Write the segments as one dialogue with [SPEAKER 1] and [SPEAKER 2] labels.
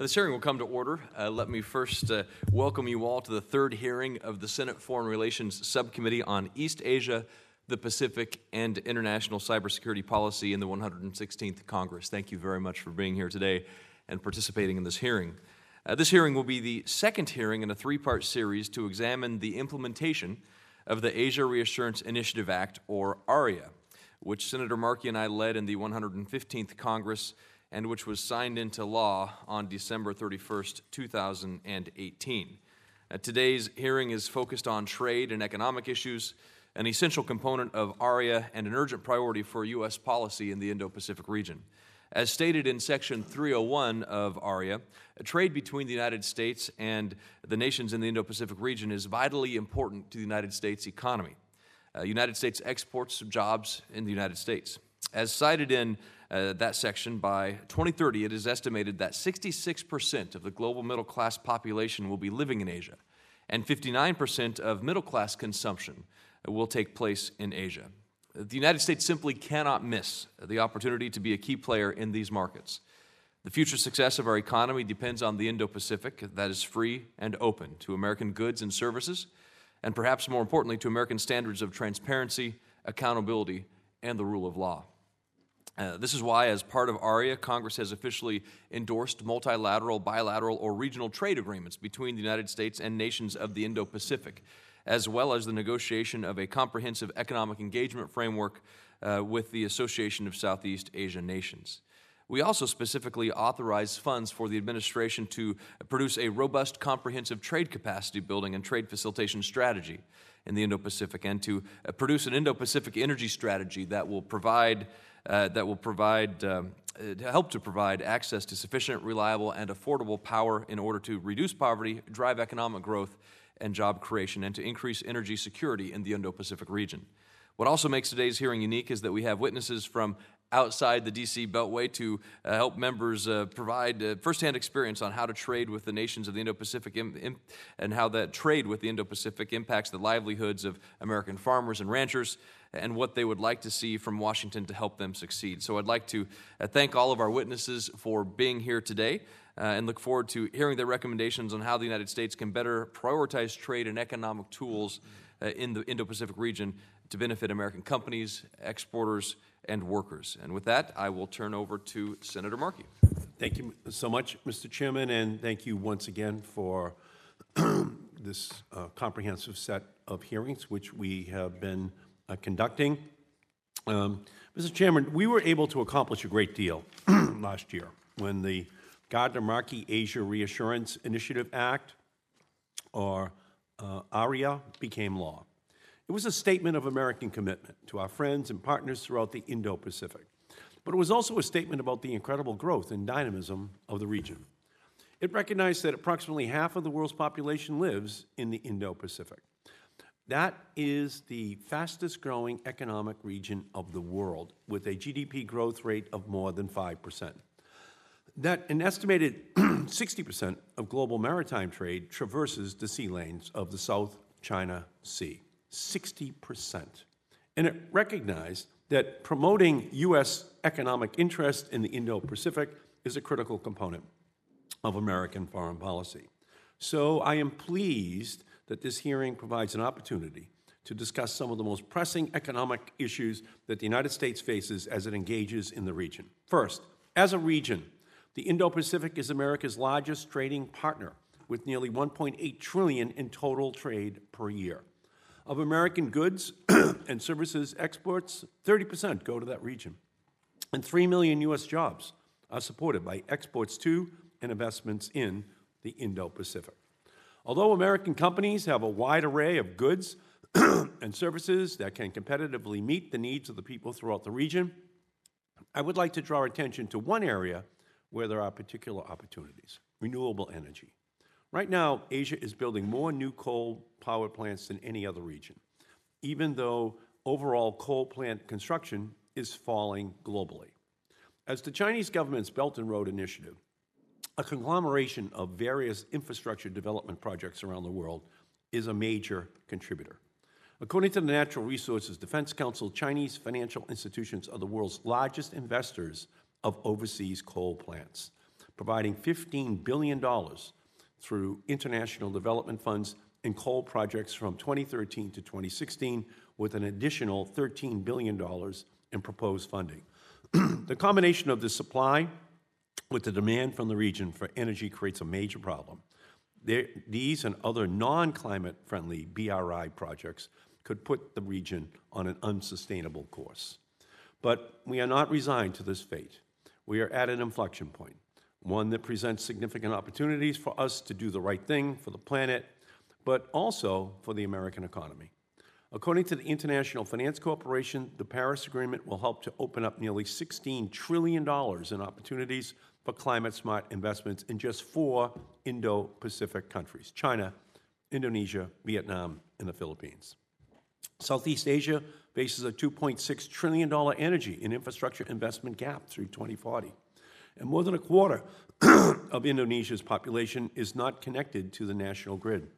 [SPEAKER 1] This hearing will come to order. Uh, let me first uh, welcome you all to the third hearing of the Senate Foreign Relations Subcommittee on East Asia, the Pacific, and International Cybersecurity Policy in the 116th Congress. Thank you very much for being here today and participating in this hearing. Uh, this hearing will be the second hearing in a three part series to examine the implementation of the Asia Reassurance Initiative Act, or ARIA, which Senator Markey and I led in the 115th Congress and which was signed into law on December 31st, 2018. Uh, today's hearing is focused on trade and economic issues, an essential component of ARIA and an urgent priority for U.S. policy in the Indo Pacific region. As stated in Section 301 of ARIA, trade between the United States and the nations in the Indo Pacific region is vitally important to the United States economy. Uh, United States exports jobs in the United States. As cited in uh, that section, by 2030, it is estimated that 66% of the global middle class population will be living in Asia, and 59% of middle class consumption will take place in Asia. The United States simply cannot miss the opportunity to be a key player in these markets. The future success of our economy depends on the Indo Pacific that is free and open to American goods and services, and perhaps more importantly, to American standards of transparency, accountability, and the rule of law. Uh, this is why, as part of ARIA, Congress has officially endorsed multilateral, bilateral, or regional trade agreements between the United States and nations of the Indo Pacific as well as the negotiation of a comprehensive economic engagement framework uh, with the Association of Southeast Asian Nations. We also specifically authorize funds for the administration to produce a robust, comprehensive trade capacity building and trade facilitation strategy in the Indo Pacific and to uh, produce an Indo Pacific energy strategy that will provide. Uh, that will provide um, uh, help to provide access to sufficient, reliable, and affordable power in order to reduce poverty, drive economic growth, and job creation and to increase energy security in the Indo Pacific region. What also makes today's hearing unique is that we have witnesses from outside the DC Beltway to uh, help members uh, provide uh, firsthand experience on how to trade with the nations of the Indo Pacific Im- and how that trade with the Indo Pacific impacts the livelihoods of American farmers and ranchers and what they would like to see from Washington to help them succeed. So I'd like to uh, thank all of our witnesses for being here today uh, and look forward to hearing their recommendations on how the United States can better prioritize trade and economic tools uh, in the Indo Pacific region to benefit American companies, exporters, and workers. And with that, I will turn over to Senator Markey.
[SPEAKER 2] Thank you so much, Mr. Chairman, and thank you once again for this uh, comprehensive set of hearings which we have been uh, conducting. Um, Mr. Chairman, we were able to accomplish a great deal last year when the Gardner Markey Asia Reassurance Initiative Act, or uh, ARIA, became law. It was a statement of American commitment to our friends and partners throughout the Indo Pacific, but it was also a statement about the incredible growth and dynamism of the region. It recognized that approximately half of the world's population lives in the Indo Pacific. That is the fastest growing economic region of the world, with a GDP growth rate of more than 5% that an estimated 60% of global maritime trade traverses the sea lanes of the South China Sea. 60%. And it recognized that promoting U.S. economic interest in the Indo Pacific is a critical component of American foreign policy. So I am pleased that this hearing provides an opportunity to discuss some of the most pressing economic issues that the United States faces as it engages in the region. First, as a region, the Indo-Pacific is America's largest trading partner with nearly 1.8 trillion in total trade per year. Of American goods and services exports, 30% go to that region. And 3 million US jobs are supported by exports to and investments in the Indo-Pacific. Although American companies have a wide array of goods and services that can competitively meet the needs of the people throughout the region, I would like to draw attention to one area where there are particular opportunities renewable energy. Right now, Asia is building more new coal power plants than any other region, even though overall coal plant construction is falling globally. As the Chinese government's Belt and Road Initiative, a conglomeration of various infrastructure development projects around the world, is a major contributor. According to the Natural Resources Defense Council, Chinese financial institutions are the world's largest investors of overseas coal plants, providing $15 billion through international development funds and coal projects from 2013 to 2016, with an additional $13 billion in proposed funding. the combination of the supply with the demand from the region for energy creates a major problem. There, these and other non climate friendly BRI projects could put the region on an unsustainable course. But we are not resigned to this fate. We are at an inflection point, one that presents significant opportunities for us to do the right thing for the planet, but also for the American economy. According to the International Finance Corporation, the Paris Agreement will help to open up nearly $16 trillion in opportunities for climate smart investments in just four Indo Pacific countries China, Indonesia, Vietnam, and the Philippines. Southeast Asia faces a $2.6 trillion energy and infrastructure investment gap through 2040. And more than a quarter of Indonesia's population is not connected to the national grid,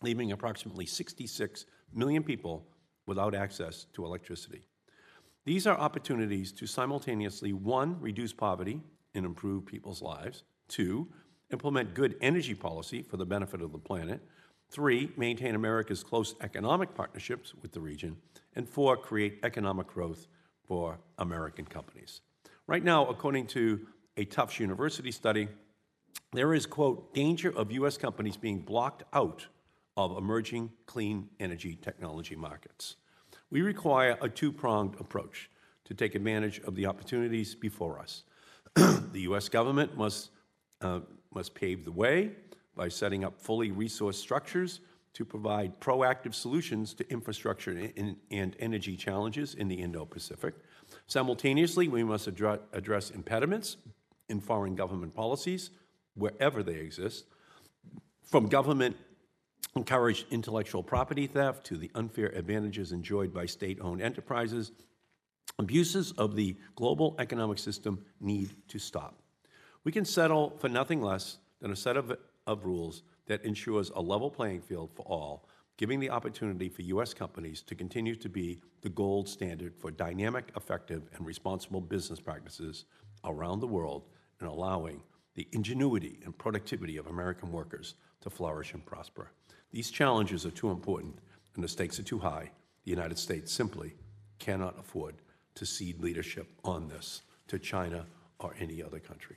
[SPEAKER 2] leaving approximately 66 million people without access to electricity. These are opportunities to simultaneously one, reduce poverty and improve people's lives, two, implement good energy policy for the benefit of the planet, three, maintain America's close economic partnerships with the region, and four, create economic growth for American companies. Right now, according to a Tufts University study, there is, quote, danger of U.S. companies being blocked out of emerging clean energy technology markets. We require a two pronged approach to take advantage of the opportunities before us. the U.S. government must, uh, must pave the way by setting up fully resourced structures to provide proactive solutions to infrastructure and, and energy challenges in the Indo Pacific. Simultaneously, we must address, address impediments in foreign government policies, wherever they exist, from government encouraged intellectual property theft to the unfair advantages enjoyed by state owned enterprises. Abuses of the global economic system need to stop. We can settle for nothing less than a set of of rules that ensures a level playing field for all, giving the opportunity for U.S. companies to continue to be the gold standard for dynamic, effective, and responsible business practices around the world and allowing the ingenuity and productivity of American workers to flourish and prosper. These challenges are too important and the stakes are too high. The United States simply cannot afford to cede leadership on this to China or any other country.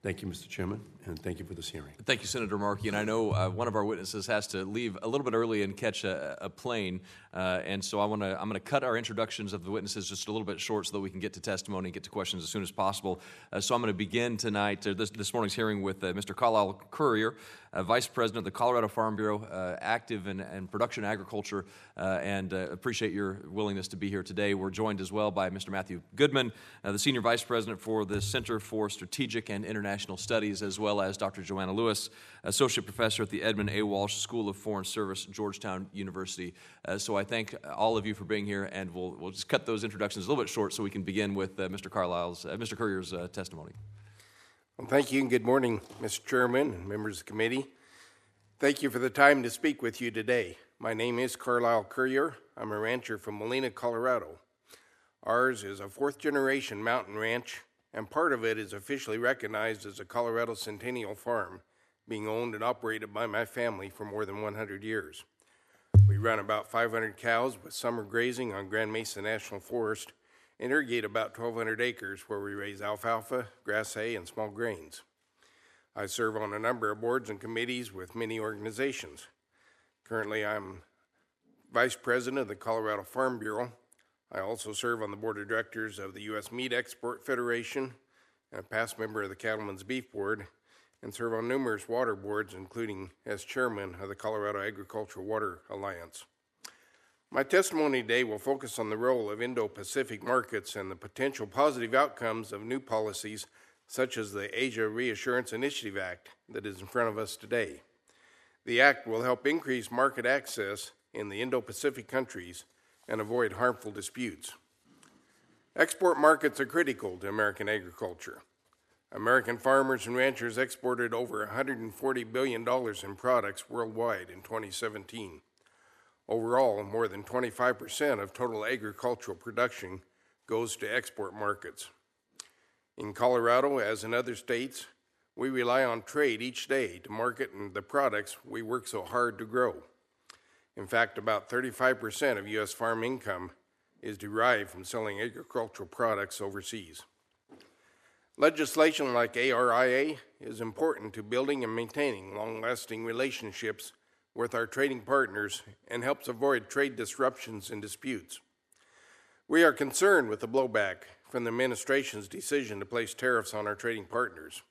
[SPEAKER 2] Thank you, Mr. Chairman, and thank you for this hearing.
[SPEAKER 1] Thank you, Senator Markey. And I know uh, one of our witnesses has to leave a little bit early and catch a, a plane, uh, and so I want to I'm going to cut our introductions of the witnesses just a little bit short so that we can get to testimony and get to questions as soon as possible. Uh, so I'm going to begin tonight uh, this, this morning's hearing with uh, Mr. Carlisle Currier, uh, Vice President of the Colorado Farm Bureau, uh, active in, in, production agriculture, and appreciate your willingness to be here today. We're joined as well by Mr. Matthew Goodman, the Senior Vice President for the Center for Strategic and International Studies, as well as Dr. Joanna Lewis, Associate Professor at the Edmund A. Walsh School of Foreign Service, Georgetown University. So I thank all of you for being here, and we'll, we'll just cut those introductions a little bit short so we can begin with uh, Mr. Carlisle's, uh, Mr. Currier's uh, testimony.
[SPEAKER 3] Well, thank you and good morning, Mr. Chairman and members of the committee. Thank you for the time to speak with you today. My name is Carlisle Currier. I'm a rancher from Molina, Colorado. Ours is a fourth generation mountain ranch, and part of it is officially recognized as a Colorado Centennial Farm, being owned and operated by my family for more than 100 years. We run about 500 cows with summer grazing on Grand Mesa National Forest and irrigate about 1,200 acres where we raise alfalfa, grass hay, and small grains. I serve on a number of boards and committees with many organizations. Currently, I'm Vice President of the Colorado Farm Bureau. I also serve on the board of directors of the U.S. Meat Export Federation and a past member of the Cattlemen's Beef Board, and serve on numerous water boards, including as chairman of the Colorado Agricultural Water Alliance. My testimony today will focus on the role of Indo Pacific markets and the potential positive outcomes of new policies such as the Asia Reassurance Initiative Act that is in front of us today. The act will help increase market access in the Indo Pacific countries and avoid harmful disputes. Export markets are critical to American agriculture. American farmers and ranchers exported over $140 billion in products worldwide in 2017. Overall, more than 25% of total agricultural production goes to export markets. In Colorado, as in other states, we rely on trade each day to market the products we work so hard to grow. In fact, about 35% of U.S. farm income is derived from selling agricultural products overseas. Legislation like ARIA is important to building and maintaining long lasting relationships with our trading partners and helps avoid trade disruptions and disputes. We are concerned with the blowback from the administration's decision to place tariffs on our trading partners.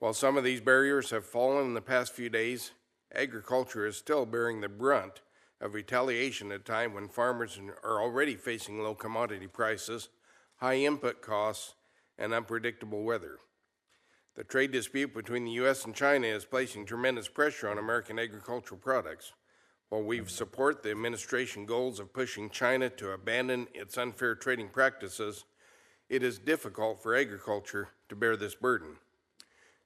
[SPEAKER 3] While some of these barriers have fallen in the past few days, agriculture is still bearing the brunt of retaliation at a time when farmers are already facing low commodity prices, high input costs, and unpredictable weather. The trade dispute between the U.S. and China is placing tremendous pressure on American agricultural products. While we support the administration goals of pushing China to abandon its unfair trading practices, it is difficult for agriculture to bear this burden.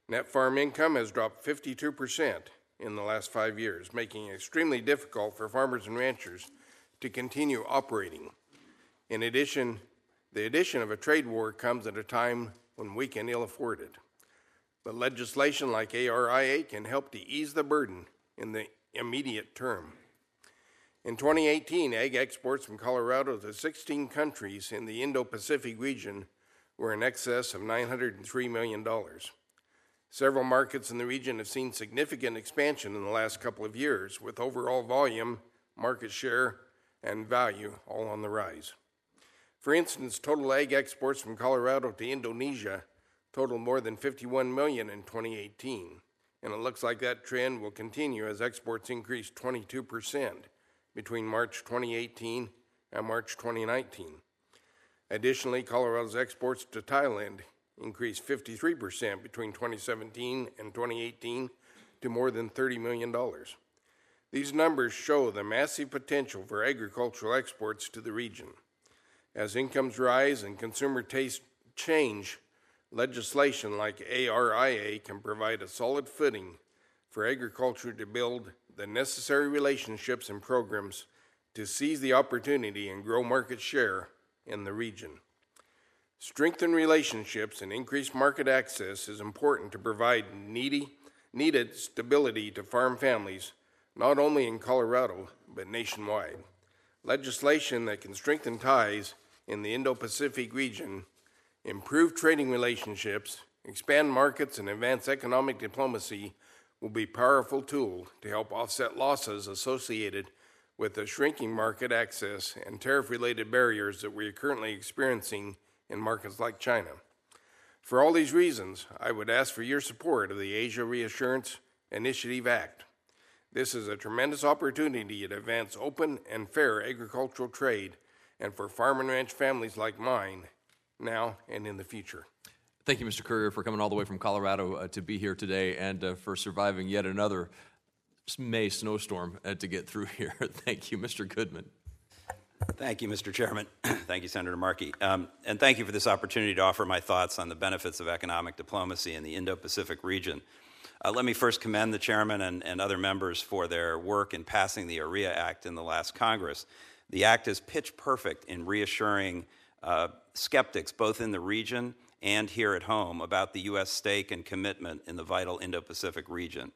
[SPEAKER 3] Net farm income has dropped 52% in the last five years, making it extremely difficult for farmers and ranchers to continue operating. In addition, the addition of a trade war comes at a time when we can ill afford it. But legislation like ARIA can help to ease the burden in the immediate term. In 2018, ag exports from Colorado to 16 countries in the Indo Pacific region were in excess of $903 million. Several markets in the region have seen significant expansion in the last couple of years, with overall volume, market share, and value all on the rise. For instance, total ag exports from Colorado to Indonesia totaled more than 51 million in 2018, and it looks like that trend will continue as exports increased 22% between March 2018 and March 2019. Additionally, Colorado's exports to Thailand increased 53% between 2017 and 2018 to more than $30 million. These numbers show the massive potential for agricultural exports to the region. As incomes rise and consumer tastes change, legislation like ARIA can provide a solid footing for agriculture to build the necessary relationships and programs to seize the opportunity and grow market share in the region. Strengthen relationships and increase market access is important to provide needy, needed stability to farm families, not only in Colorado, but nationwide. Legislation that can strengthen ties in the Indo Pacific region, improve trading relationships, expand markets, and advance economic diplomacy will be a powerful tool to help offset losses associated with the shrinking market access and tariff related barriers that we are currently experiencing in markets like China. For all these reasons, I would ask for your support of the Asia Reassurance Initiative Act. This is a tremendous opportunity to advance open and fair agricultural trade and for farm and ranch families like mine now and in the future.
[SPEAKER 1] Thank you, Mr. Currier, for coming all the way from Colorado uh, to be here today and uh, for surviving yet another May snowstorm uh, to get through here. Thank you, Mr. Goodman.
[SPEAKER 4] Thank you, Mr. Chairman. thank you, Senator Markey. Um, and thank you for this opportunity to offer my thoughts on the benefits of economic diplomacy in the Indo Pacific region. Uh, let me first commend the chairman and, and other members for their work in passing the ARIA Act in the last Congress. The act is pitch perfect in reassuring uh, skeptics, both in the region and here at home, about the U.S. stake and commitment in the vital Indo Pacific region.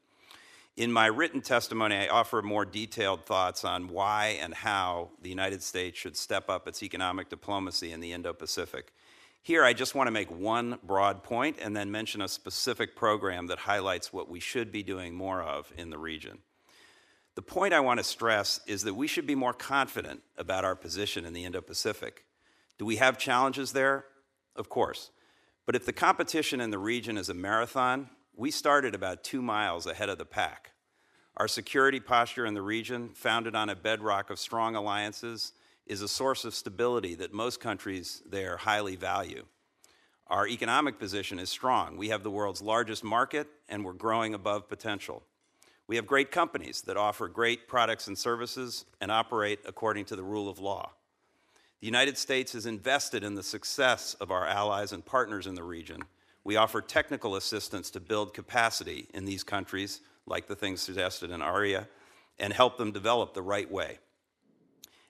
[SPEAKER 4] In my written testimony, I offer more detailed thoughts on why and how the United States should step up its economic diplomacy in the Indo Pacific. Here, I just want to make one broad point and then mention a specific program that highlights what we should be doing more of in the region. The point I want to stress is that we should be more confident about our position in the Indo Pacific. Do we have challenges there? Of course. But if the competition in the region is a marathon, we started about two miles ahead of the pack. Our security posture in the region, founded on a bedrock of strong alliances, is a source of stability that most countries there highly value. Our economic position is strong. We have the world's largest market, and we're growing above potential. We have great companies that offer great products and services and operate according to the rule of law. The United States is invested in the success of our allies and partners in the region we offer technical assistance to build capacity in these countries, like the things suggested in ARIA, and help them develop the right way.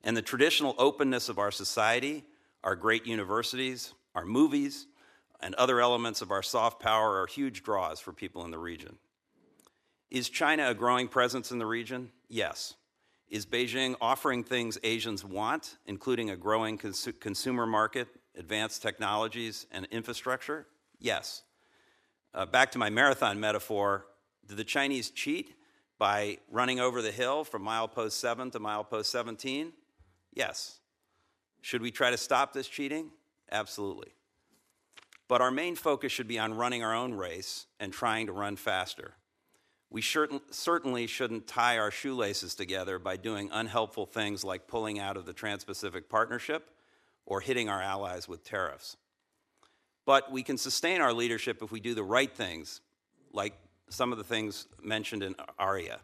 [SPEAKER 4] And the traditional openness of our society, our great universities, our movies, and other elements of our soft power are huge draws for people in the region. Is China a growing presence in the region? Yes. Is Beijing offering things Asians want, including a growing cons- consumer market, advanced technologies, and infrastructure? Yes. Uh, back to my marathon metaphor, did the Chinese cheat by running over the hill from milepost 7 to milepost 17? Yes. Should we try to stop this cheating? Absolutely. But our main focus should be on running our own race and trying to run faster. We certainly shouldn't tie our shoelaces together by doing unhelpful things like pulling out of the Trans Pacific Partnership or hitting our allies with tariffs. But we can sustain our leadership if we do the right things, like some of the things mentioned in ARIA.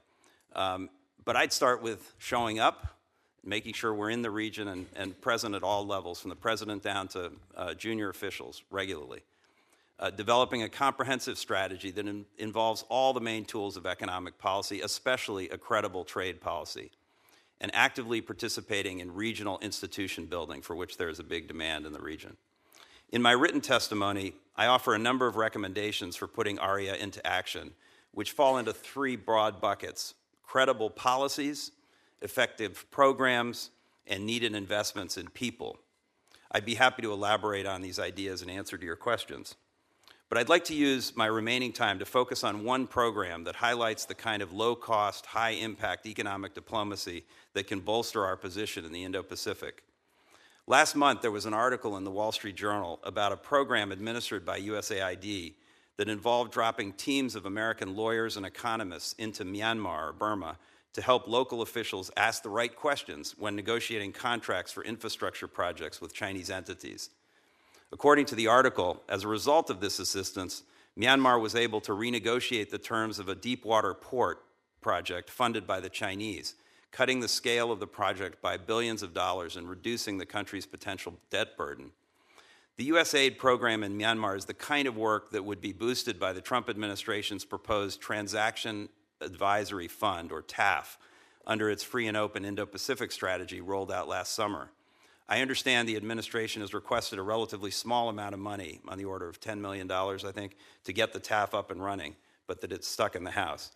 [SPEAKER 4] Um, but I'd start with showing up, making sure we're in the region and, and present at all levels, from the president down to uh, junior officials regularly uh, developing a comprehensive strategy that in, involves all the main tools of economic policy, especially a credible trade policy, and actively participating in regional institution building, for which there is a big demand in the region. In my written testimony, I offer a number of recommendations for putting ARIA into action, which fall into three broad buckets credible policies, effective programs, and needed investments in people. I'd be happy to elaborate on these ideas and answer to your questions. But I'd like to use my remaining time to focus on one program that highlights the kind of low cost, high impact economic diplomacy that can bolster our position in the Indo Pacific. Last month, there was an article in the Wall Street Journal about a program administered by USAID that involved dropping teams of American lawyers and economists into Myanmar or Burma to help local officials ask the right questions when negotiating contracts for infrastructure projects with Chinese entities. According to the article, as a result of this assistance, Myanmar was able to renegotiate the terms of a deep water port project funded by the Chinese, cutting the scale of the project by billions of dollars and reducing the country's potential debt burden. The U.S. aid program in Myanmar is the kind of work that would be boosted by the Trump administration's proposed Transaction Advisory Fund, or TAF, under its free and open Indo Pacific strategy rolled out last summer. I understand the administration has requested a relatively small amount of money, on the order of $10 million, I think, to get the TAF up and running, but that it's stuck in the House.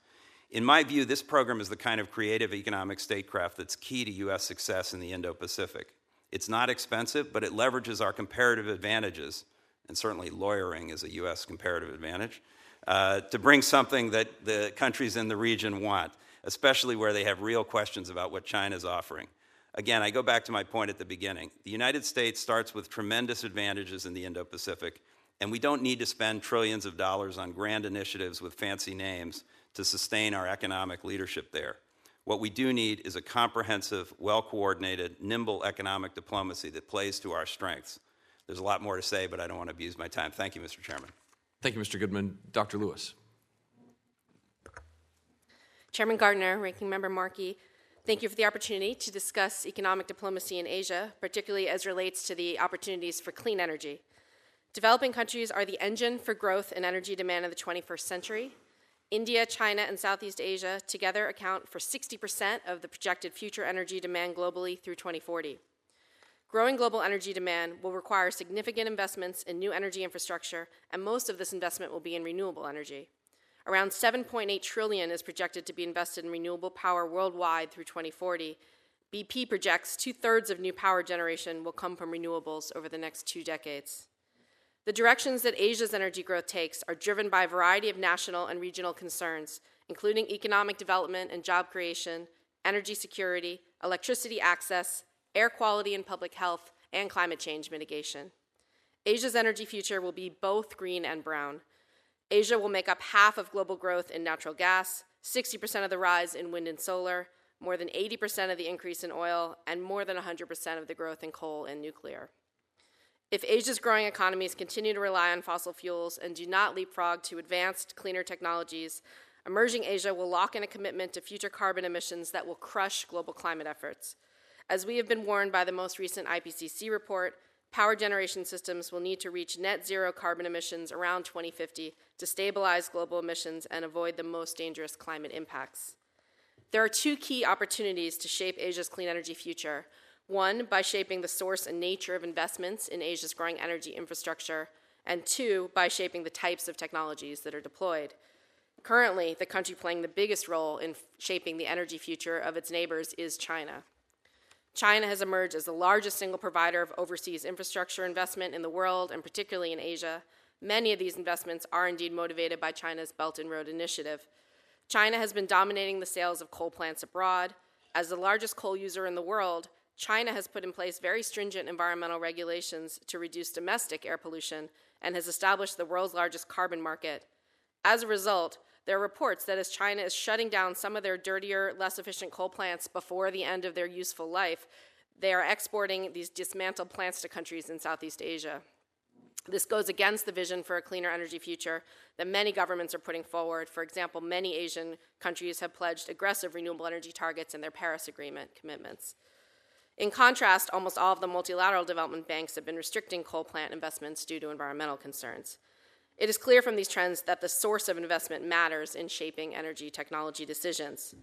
[SPEAKER 4] In my view, this program is the kind of creative economic statecraft that's key to U.S. success in the Indo Pacific. It's not expensive, but it leverages our comparative advantages, and certainly lawyering is a U.S. comparative advantage, uh, to bring something that the countries in the region want, especially where they have real questions about what China is offering. Again, I go back to my point at the beginning. The United States starts with tremendous advantages in the Indo Pacific, and we don't need to spend trillions of dollars on grand initiatives with fancy names to sustain our economic leadership there. What we do need is a comprehensive, well coordinated, nimble economic diplomacy that plays to our strengths. There's a lot more to say, but I don't want to abuse my time. Thank you, Mr. Chairman.
[SPEAKER 1] Thank you, Mr. Goodman. Dr. Lewis.
[SPEAKER 5] Chairman Gardner, Ranking Member Markey, Thank you for the opportunity to discuss economic diplomacy in Asia, particularly as relates to the opportunities for clean energy. Developing countries are the engine for growth in energy demand in the 21st century. India, China, and Southeast Asia together account for 60% of the projected future energy demand globally through 2040. Growing global energy demand will require significant investments in new energy infrastructure, and most of this investment will be in renewable energy. Around 7.8 trillion is projected to be invested in renewable power worldwide through 2040. BP projects two-thirds of new power generation will come from renewables over the next two decades. The directions that Asia's energy growth takes are driven by a variety of national and regional concerns, including economic development and job creation, energy security, electricity access, air quality and public health, and climate change mitigation. Asia's energy future will be both green and brown. Asia will make up half of global growth in natural gas, 60% of the rise in wind and solar, more than 80% of the increase in oil, and more than 100% of the growth in coal and nuclear. If Asia's growing economies continue to rely on fossil fuels and do not leapfrog to advanced, cleaner technologies, emerging Asia will lock in a commitment to future carbon emissions that will crush global climate efforts. As we have been warned by the most recent IPCC report, power generation systems will need to reach net zero carbon emissions around 2050 to stabilize global emissions and avoid the most dangerous climate impacts. There are two key opportunities to shape Asia's clean energy future. One, by shaping the source and nature of investments in Asia's growing energy infrastructure, and two, by shaping the types of technologies that are deployed. Currently, the country playing the biggest role in shaping the energy future of its neighbors is China. China has emerged as the largest single provider of overseas infrastructure investment in the world, and particularly in Asia. Many of these investments are indeed motivated by China's Belt and Road Initiative. China has been dominating the sales of coal plants abroad. As the largest coal user in the world, China has put in place very stringent environmental regulations to reduce domestic air pollution and has established the world's largest carbon market. As a result, there are reports that as China is shutting down some of their dirtier, less efficient coal plants before the end of their useful life, they are exporting these dismantled plants to countries in Southeast Asia. This goes against the vision for a cleaner energy future that many governments are putting forward. For example, many Asian countries have pledged aggressive renewable energy targets in their Paris Agreement commitments. In contrast, almost all of the multilateral development banks have been restricting coal plant investments due to environmental concerns. It is clear from these trends that the source of investment matters in shaping energy technology decisions.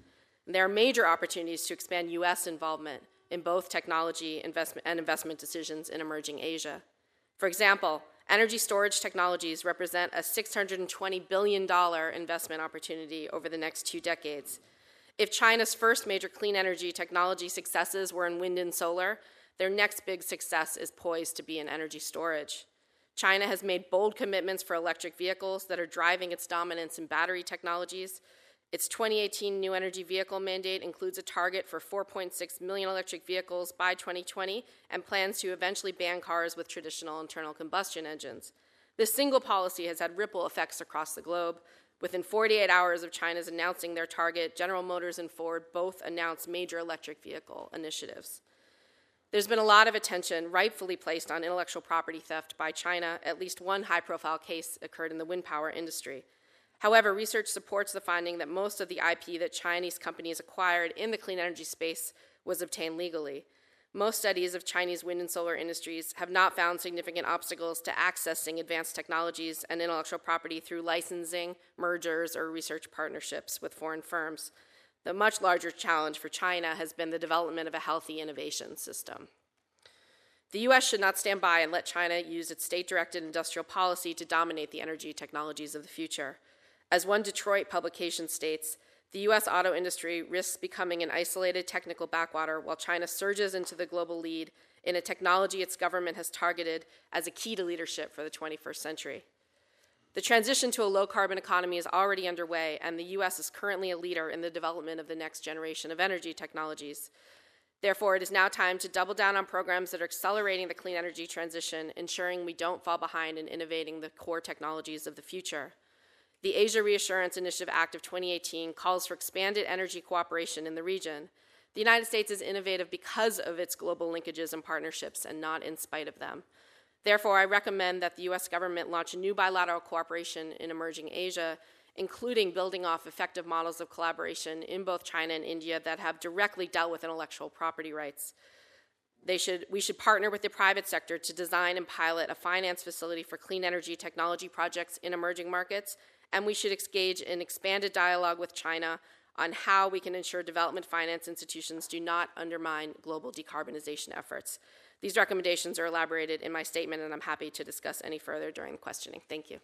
[SPEAKER 5] And there are major opportunities to expand U.S. involvement in both technology investment and investment decisions in emerging Asia. For example, energy storage technologies represent a $620 billion investment opportunity over the next two decades. If China's first major clean energy technology successes were in wind and solar, their next big success is poised to be in energy storage. China has made bold commitments for electric vehicles that are driving its dominance in battery technologies. Its 2018 new energy vehicle mandate includes a target for 4.6 million electric vehicles by 2020 and plans to eventually ban cars with traditional internal combustion engines. This single policy has had ripple effects across the globe. Within 48 hours of China's announcing their target, General Motors and Ford both announced major electric vehicle initiatives. There's been a lot of attention rightfully placed on intellectual property theft by China. At least one high profile case occurred in the wind power industry. However, research supports the finding that most of the IP that Chinese companies acquired in the clean energy space was obtained legally. Most studies of Chinese wind and solar industries have not found significant obstacles to accessing advanced technologies and intellectual property through licensing, mergers, or research partnerships with foreign firms. The much larger challenge for China has been the development of a healthy innovation system. The US should not stand by and let China use its state directed industrial policy to dominate the energy technologies of the future. As one Detroit publication states, the US auto industry risks becoming an isolated technical backwater while China surges into the global lead in a technology its government has targeted as a key to leadership for the 21st century. The transition to a low carbon economy is already underway, and the US is currently a leader in the development of the next generation of energy technologies. Therefore, it is now time to double down on programs that are accelerating the clean energy transition, ensuring we don't fall behind in innovating the core technologies of the future. The Asia Reassurance Initiative Act of 2018 calls for expanded energy cooperation in the region. The United States is innovative because of its global linkages and partnerships and not in spite of them. Therefore, I recommend that the US government launch a new bilateral cooperation in emerging Asia, including building off effective models of collaboration in both China and India that have directly dealt with intellectual property rights. They should, we should partner with the private sector to design and pilot a finance facility for clean energy technology projects in emerging markets, and we should engage in expanded dialogue with China on how we can ensure development finance institutions do not undermine global decarbonization efforts. These recommendations are elaborated in my statement, and I'm happy to discuss any further during the questioning. Thank you.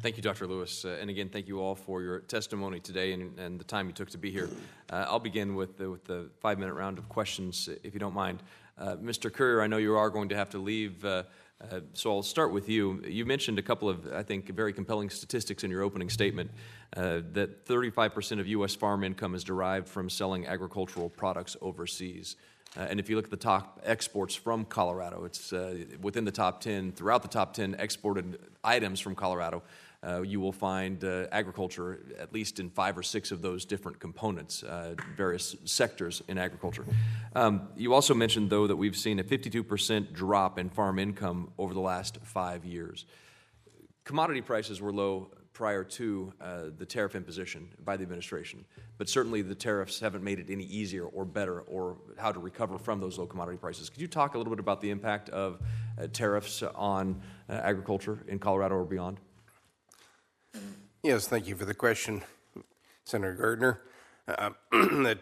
[SPEAKER 1] Thank you, Dr. Lewis. Uh, and again, thank you all for your testimony today and, and the time you took to be here. Uh, I'll begin with the, with the five minute round of questions, if you don't mind. Uh, Mr. Currier, I know you are going to have to leave, uh, uh, so I'll start with you. You mentioned a couple of, I think, very compelling statistics in your opening statement uh, that 35% of U.S. farm income is derived from selling agricultural products overseas. Uh, and if you look at the top exports from Colorado, it's uh, within the top 10, throughout the top 10 exported items from Colorado, uh, you will find uh, agriculture at least in five or six of those different components, uh, various sectors in agriculture. Um, you also mentioned, though, that we've seen a 52% drop in farm income over the last five years. Commodity prices were low prior to uh, the tariff imposition by the administration. But certainly the tariffs haven't made it any easier or better or how to recover from those low commodity prices. Could you talk a little bit about the impact of uh, tariffs on uh, agriculture in Colorado or beyond?
[SPEAKER 3] Yes, thank you for the question, Senator Gardner. Uh, the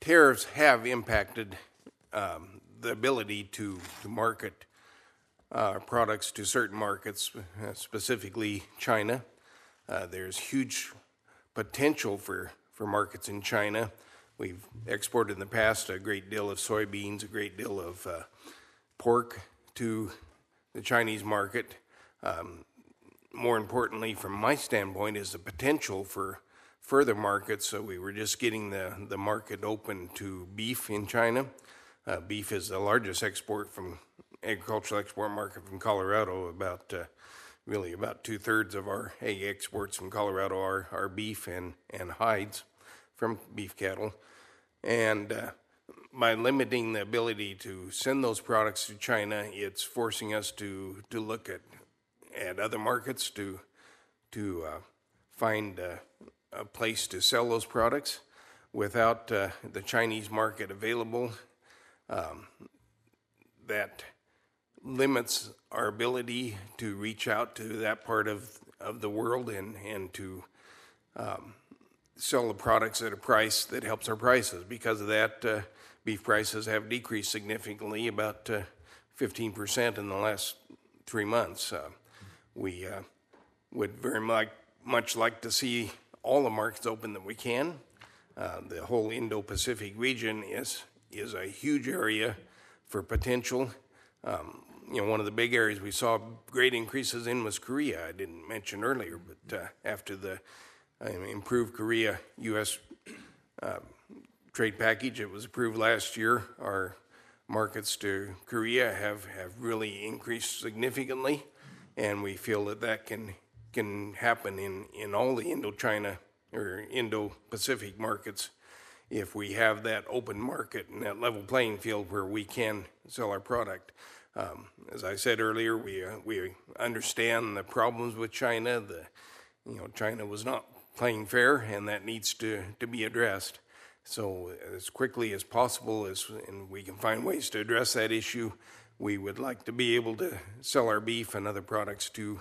[SPEAKER 3] tariffs have impacted um, the ability to, to market uh, products to certain markets, uh, specifically China. Uh, there's huge potential for, for markets in China. We've exported in the past a great deal of soybeans, a great deal of uh, pork to the Chinese market. Um, more importantly, from my standpoint, is the potential for further markets. So we were just getting the, the market open to beef in China. Uh, beef is the largest export from agricultural export market from Colorado. About uh, really about two thirds of our ag exports from Colorado are, are beef and, and hides from beef cattle. And uh, by limiting the ability to send those products to China, it's forcing us to, to look at, at other markets to, to uh, find uh, a place to sell those products without uh, the Chinese market available. Um, that limits our ability to reach out to that part of, of the world and, and to um, sell the products at a price that helps our prices. Because of that, uh, beef prices have decreased significantly, about uh, 15% in the last three months. Uh, we uh, would very much, much like to see all the markets open that we can. Uh, the whole Indo Pacific region is, is a huge area for potential. Um, you know, one of the big areas we saw great increases in was Korea. I didn't mention earlier, but uh, after the uh, improved Korea U.S. Uh, trade package, it was approved last year. Our markets to Korea have, have really increased significantly, and we feel that that can can happen in, in all the Indochina or Indo-Pacific markets if we have that open market and that level playing field where we can sell our product. Um, as I said earlier, we uh, we understand the problems with China. The you know China was not playing fair, and that needs to to be addressed. So as quickly as possible, as and we can find ways to address that issue, we would like to be able to sell our beef and other products to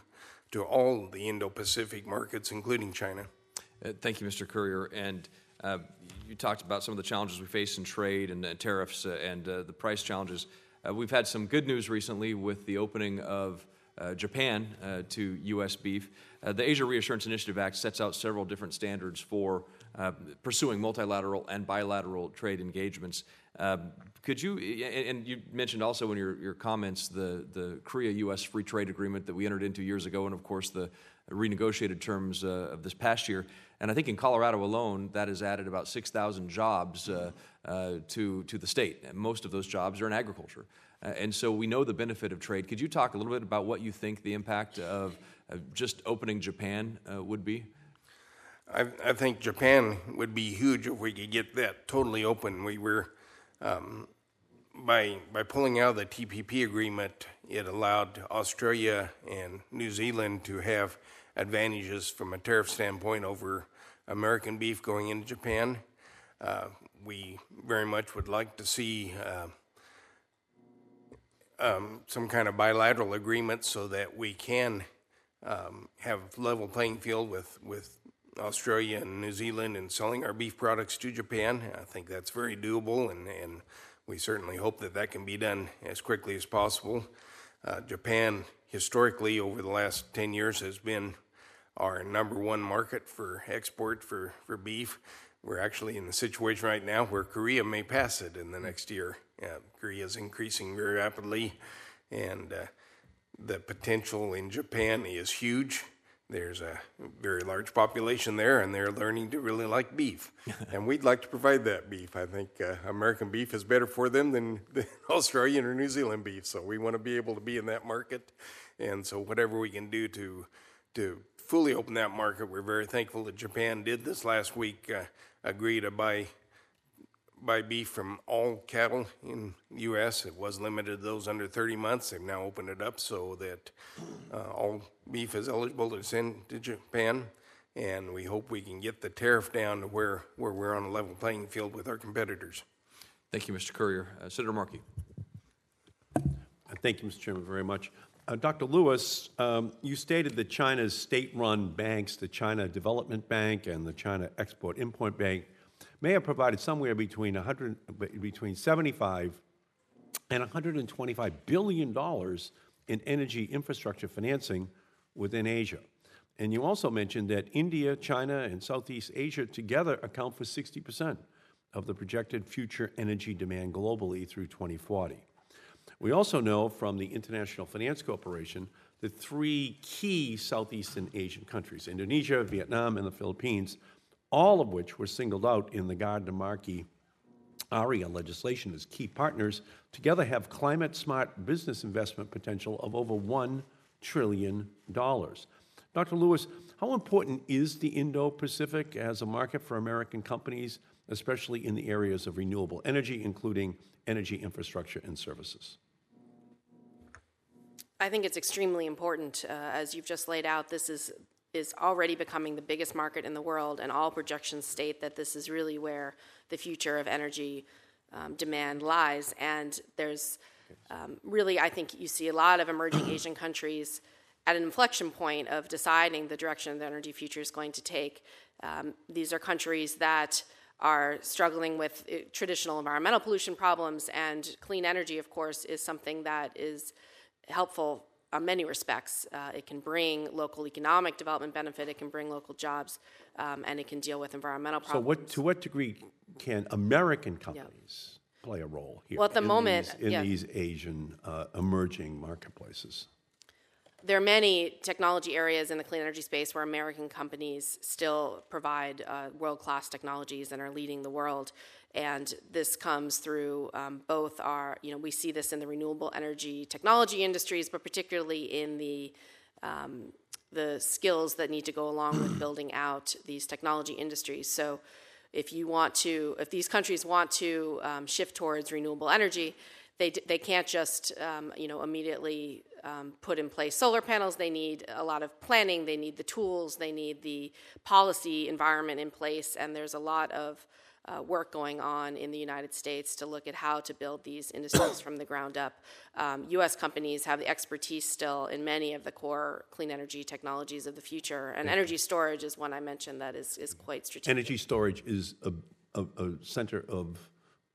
[SPEAKER 3] to all the Indo-Pacific markets, including China.
[SPEAKER 1] Uh, thank you, Mr. Currier, And uh, you talked about some of the challenges we face in trade and uh, tariffs uh, and uh, the price challenges. Uh, we've had some good news recently with the opening of uh, Japan uh, to U.S. beef. Uh, the Asia Reassurance Initiative Act sets out several different standards for uh, pursuing multilateral and bilateral trade engagements. Um, could you, and you mentioned also in your, your comments the, the Korea U.S. Free Trade Agreement that we entered into years ago, and of course the renegotiated terms uh, of this past year. And I think in Colorado alone, that has added about 6,000 jobs uh, uh, to, to the state. And most of those jobs are in agriculture. Uh, and so we know the benefit of trade. Could you talk a little bit about what you think the impact of, of just opening Japan uh, would be?
[SPEAKER 3] I, I, think Japan would be huge if we could get that totally open. We were, um, by, by pulling out of the TPP agreement, it allowed Australia and New Zealand to have advantages from a tariff standpoint over American beef going into Japan. Uh, we very much would like to see uh, um, some kind of bilateral agreement so that we can um, have level playing field with, with Australia and New Zealand in selling our beef products to Japan. I think that's very doable, and, and we certainly hope that that can be done as quickly as possible. Uh, Japan, historically, over the last 10 years, has been our number one market for export for, for beef. We're actually in the situation right now where Korea may pass it in the next year. Uh, Korea is increasing very rapidly, and uh, the potential in Japan is huge. There's a very large population there, and they're learning to really like beef. and we'd like to provide that beef. I think uh, American beef is better for them than, than Australian or New Zealand beef. So we want to be able to be in that market. And so, whatever we can do to to fully open that market. We're very thankful that Japan did this last week, uh, agree to buy buy beef from all cattle in the U.S. It was limited to those under 30 months. They've now opened it up so that uh, all beef is eligible to send to Japan. And we hope we can get the tariff down to where, where we're on a level playing field with our competitors.
[SPEAKER 1] Thank you, Mr. Currier. Uh, Senator Markey.
[SPEAKER 2] Thank you, Mr. Chairman, very much. Uh, Dr. Lewis, um, you stated that China's state run banks, the China Development Bank and the China Export Import Bank, may have provided somewhere between, 100, between 75 and 125 billion dollars in energy infrastructure financing within Asia. And you also mentioned that India, China, and Southeast Asia together account for 60% of the projected future energy demand globally through 2040. We also know from the International Finance Corporation that three key Southeastern Asian countries, Indonesia, Vietnam, and the Philippines, all of which were singled out in the Gardner-Markey ARIA legislation as key partners, together have climate-smart business investment potential of over $1 trillion. Dr. Lewis, how important is the Indo-Pacific as a market for American companies, especially in the areas of renewable energy, including energy infrastructure and services?
[SPEAKER 5] I think it's extremely important. Uh, as you've just laid out, this is is already becoming the biggest market in the world, and all projections state that this is really where the future of energy um, demand lies. And there's um, really, I think you see a lot of emerging Asian countries at an inflection point of deciding the direction the energy future is going to take. Um, these are countries that are struggling with uh, traditional environmental pollution problems, and clean energy, of course, is something that is helpful on many respects. Uh, it can bring local economic development benefit, it can bring local jobs, um, and it can deal with environmental problems.
[SPEAKER 2] So, what, to what degree can American companies play a role here?
[SPEAKER 5] Well, at the
[SPEAKER 2] in
[SPEAKER 5] moment,
[SPEAKER 2] these, in
[SPEAKER 5] yeah.
[SPEAKER 2] these Asian uh, emerging marketplaces.
[SPEAKER 5] There are many technology areas in the clean energy space where American companies still provide uh, world class technologies and are leading the world. And this comes through um, both our, you know, we see this in the renewable energy technology industries, but particularly in the um, the skills that need to go along with building out these technology industries. So, if you want to, if these countries want to um, shift towards renewable energy, they they can't just um, you know immediately um, put in place solar panels. They need a lot of planning. They need the tools. They need the policy environment in place. And there's a lot of uh, work going on in the United States to look at how to build these industries from the ground up. Um, U.S. companies have the expertise still in many of the core clean energy technologies of the future, and energy storage is one I mentioned that is, is quite strategic.
[SPEAKER 2] Energy storage is a, a, a center of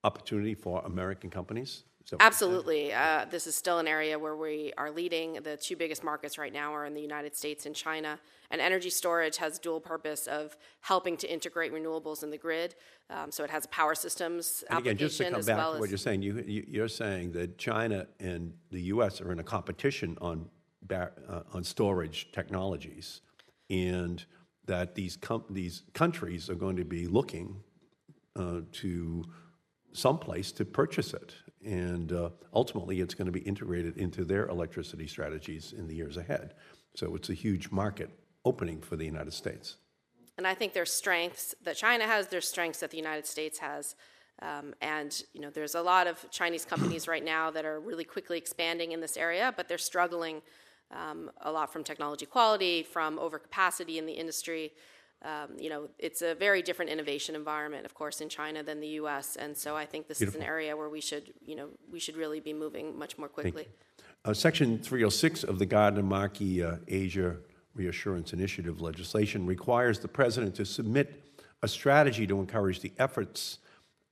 [SPEAKER 2] opportunity for American companies? So-
[SPEAKER 5] Absolutely. Uh, this is still an area where we are leading. The two biggest markets right now are in the United States and China. And energy storage has dual purpose of helping to integrate renewables in the grid. Um, so it has a power systems
[SPEAKER 2] And again, just to come
[SPEAKER 5] as
[SPEAKER 2] back
[SPEAKER 5] well
[SPEAKER 2] to
[SPEAKER 5] as
[SPEAKER 2] what you're saying, you, you- you're saying that China and the U.S. are in a competition on, uh, on storage technologies, and that these, com- these countries are going to be looking uh, to someplace to purchase it. And uh, ultimately, it's going to be integrated into their electricity strategies in the years ahead. So it's a huge market opening for the United States.
[SPEAKER 5] And I think there's strengths that China has, there's strengths that the United States has. Um, and you know, there's a lot of Chinese companies right now that are really quickly expanding in this area, but they're struggling um, a lot from technology quality, from overcapacity in the industry. Um, you know, it's a very different innovation environment, of course, in China than the U.S. And so I think this is an area where we should, you know, we should really be moving much more quickly.
[SPEAKER 2] Uh, Section 306 of the Gardner-Markey uh, Asia Reassurance Initiative legislation requires the president to submit a strategy to encourage the efforts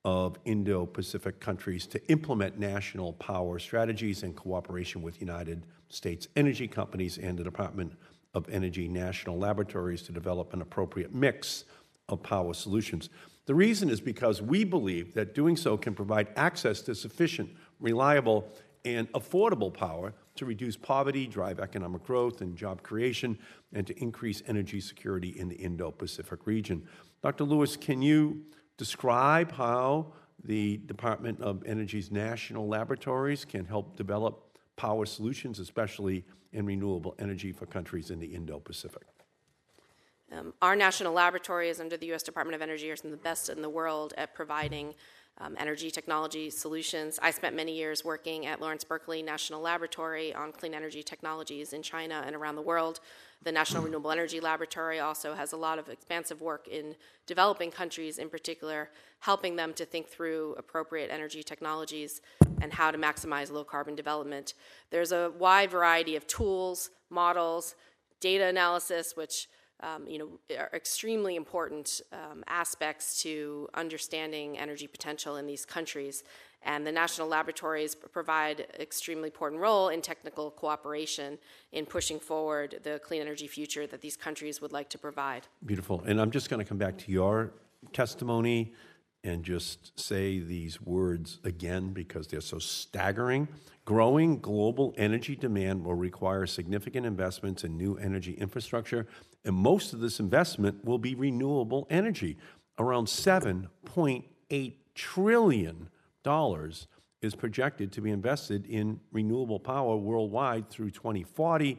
[SPEAKER 2] of Indo-Pacific countries to implement national power strategies in cooperation with United States energy companies and the Department of Energy national laboratories to develop an appropriate mix of power solutions. The reason is because we believe that doing so can provide access to sufficient, reliable, and affordable power to reduce poverty, drive economic growth and job creation, and to increase energy security in the Indo Pacific region. Dr. Lewis, can you describe how the Department of Energy's national laboratories can help develop power solutions, especially in renewable energy for countries in the Indo Pacific?
[SPEAKER 5] Um, our national laboratory is under the U.S. Department of Energy are some of the best in the world at providing um, energy technology solutions. I spent many years working at Lawrence Berkeley National Laboratory on clean energy technologies in China and around the world. The National Renewable Energy Laboratory also has a lot of expansive work in developing countries, in particular, helping them to think through appropriate energy technologies and how to maximize low carbon development. There's a wide variety of tools, models, data analysis, which um, you know, are extremely important um, aspects to understanding energy potential in these countries. And the national laboratories provide extremely important role in technical cooperation in pushing forward the clean energy future that these countries would like to provide.
[SPEAKER 2] Beautiful. And I'm just going to come back to your testimony and just say these words again because they're so staggering. Growing global energy demand will require significant investments in new energy infrastructure, and most of this investment will be renewable energy. Around $7.8 trillion is projected to be invested in renewable power worldwide through 2040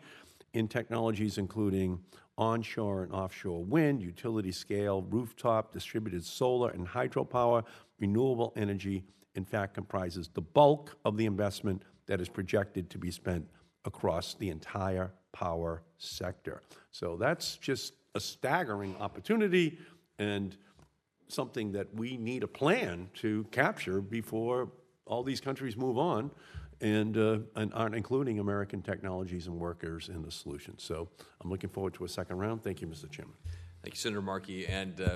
[SPEAKER 2] in technologies including onshore and offshore wind, utility scale, rooftop, distributed solar, and hydropower. Renewable energy, in fact, comprises the bulk of the investment that is projected to be spent across the entire power sector. So that's just a staggering opportunity and something that we need a plan to capture before all these countries move on and, uh, and aren't including American technologies and workers in the solution. So I'm looking forward to a second round. Thank you, Mr. Chairman.
[SPEAKER 1] Thank you, Senator Markey. And uh,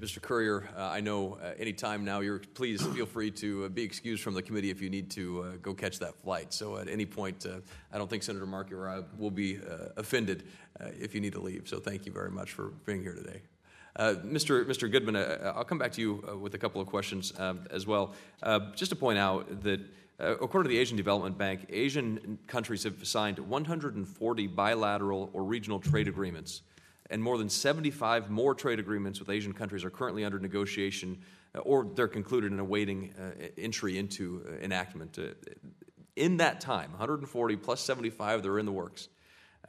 [SPEAKER 1] Mr. Currier, uh, I know uh, any time now, you're please feel free to uh, be excused from the committee if you need to uh, go catch that flight. So at any point, uh, I don't think Senator Markey or I will be offended if you need to leave. So thank you very much for being here today. Mr. Mr. Goodman, I'll come back to you with a couple of questions um, as well. just to point out that uh, according to the Asian Development Bank, Asian countries have signed 140 bilateral or regional trade agreements, and more than 75 more trade agreements with Asian countries are currently under negotiation uh, or they're concluded and awaiting uh, entry into uh, enactment. Uh, in that time, 140 plus 75 that are in the works,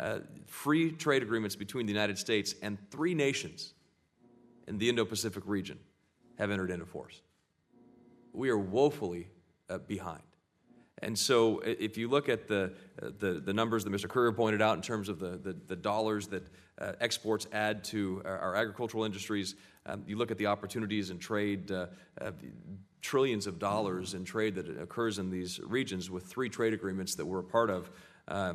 [SPEAKER 1] uh, free trade agreements between the United States and three nations in the Indo Pacific region have entered into force. We are woefully behind. And so if you look at the, the, the, numbers that Mr. Currier pointed out in terms of the, the, the dollars that uh, exports add to our, our agricultural industries, um, you look at the opportunities in trade, uh, uh, trillions of dollars in trade that occurs in these regions with three trade agreements that we're a part of. Uh,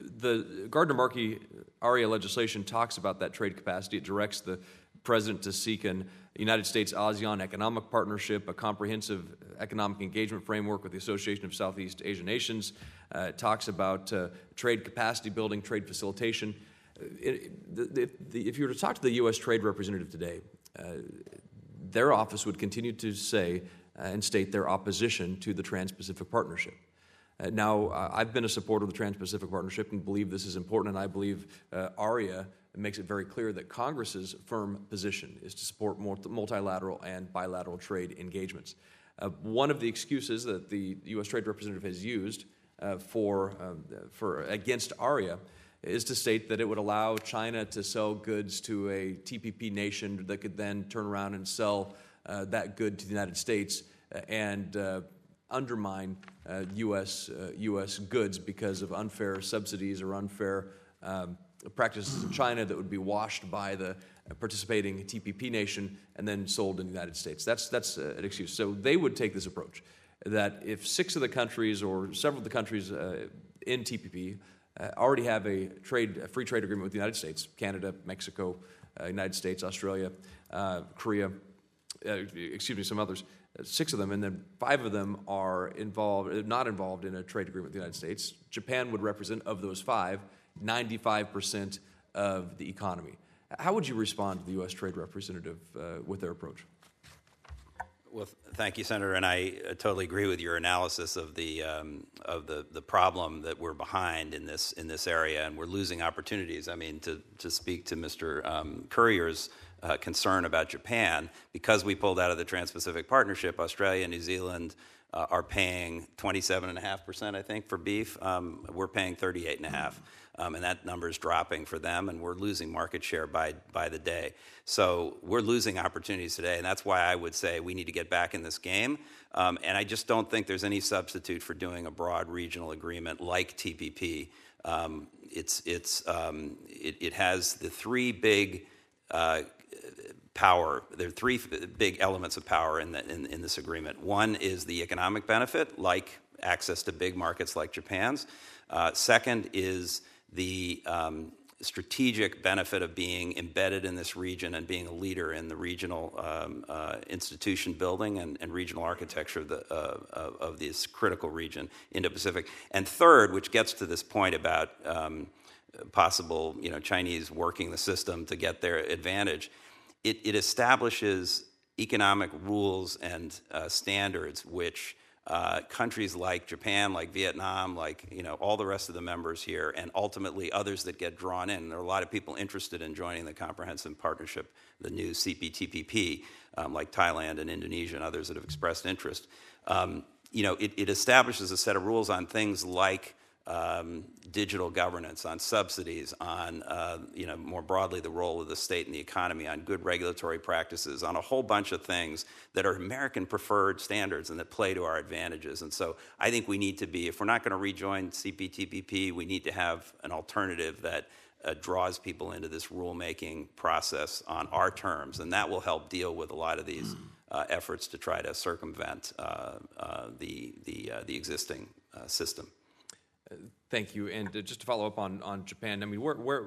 [SPEAKER 1] the Gardner Markey ARIA legislation talks about that trade capacity. It directs the president to seek an United States ASEAN economic partnership, a comprehensive economic engagement framework with the Association of Southeast Asian Nations. Uh, it talks about uh, trade capacity building, trade facilitation. Uh, it, the, the, if you were to talk to the U.S. trade representative today, uh, their office would continue to say uh, and state their opposition to the Trans Pacific Partnership. Uh, now, I've been a supporter of the Trans Pacific Partnership and believe this is important, and I believe ARIA makes it very clear that Congress's firm position is to support multilateral and bilateral trade engagements. Uh, one of the excuses that the U.S. Trade Representative has used uh, for, uh, for against ARIA is to state that it would allow China to sell goods to a TPP nation that could then turn around and sell uh, that good to the United States uh, and uh, undermine U.S. U.S. goods because of unfair subsidies or unfair um, practices in China that would be washed by the participating TPP nation and then sold in the United States. That's, that's uh, an excuse. So they would take this approach that if six of the countries or several of the countries uh, in TPP uh, already have a trade, a free trade agreement with the United States, Canada, Mexico, uh, United States, Australia, uh, Korea, uh, excuse me, some others, six of them, and then five of them are involved, not involved in a trade agreement with the United States. Japan would represent, of those five, 95% of the economy. How would you respond to the U.S. Trade Representative uh, with their approach?
[SPEAKER 4] Well, thank you, Senator, and I uh, totally agree with your analysis of the um, of the, the problem that we're behind in this in this area, and we're losing opportunities. I mean, to to speak to Mr. Um, Currier's uh, concern about Japan, because we pulled out of the Trans-Pacific Partnership, Australia, and New Zealand, uh, are paying 27.5%, I think, for beef. Um, we're paying 38.5%. Um, and that number is dropping for them, and we're losing market share by, by the day. So we're losing opportunities today, and that's why I would say we need to get back in this game. Um, and I just don't think there's any substitute for doing a broad regional agreement like TPP. Um, it's, it's, um, it, it, has the three big uh, power. There are three big elements of power in, the, in, in this agreement. One is the economic benefit, like access to big markets like Japan's. Uh, second is the um, strategic benefit of being embedded in this region and being a leader in the regional um, uh, institution building and, regional architecture of, the, uh, of, this critical region, Indo-Pacific. And third, which gets to this point about um, possible, you know, Chinese working the system to get their advantage, it, establishes economic rules and uh, standards which uh, countries like Japan, like Vietnam, like you know all the rest of the members here, and ultimately others that get drawn in. There are a lot of people interested in joining the comprehensive partnership, the new CPTPP, um, like Thailand and Indonesia and others that have expressed interest. Um, you know, it, it establishes a set of rules on things like um, digital governance, on subsidies, on uh, you know more broadly the role of the state in the economy, on good regulatory practices, on a whole bunch of things that are American preferred standards and that play to our advantages. And so I think we need to be, if we're not going to rejoin CPTPP, we need to have an alternative that. Uh, draws people into this rulemaking process on our terms, and that will help deal with a lot of these uh, efforts to try to circumvent uh, uh, the the uh, the existing system.
[SPEAKER 1] Thank you. And uh, just to follow up on, on Japan, I mean, where, where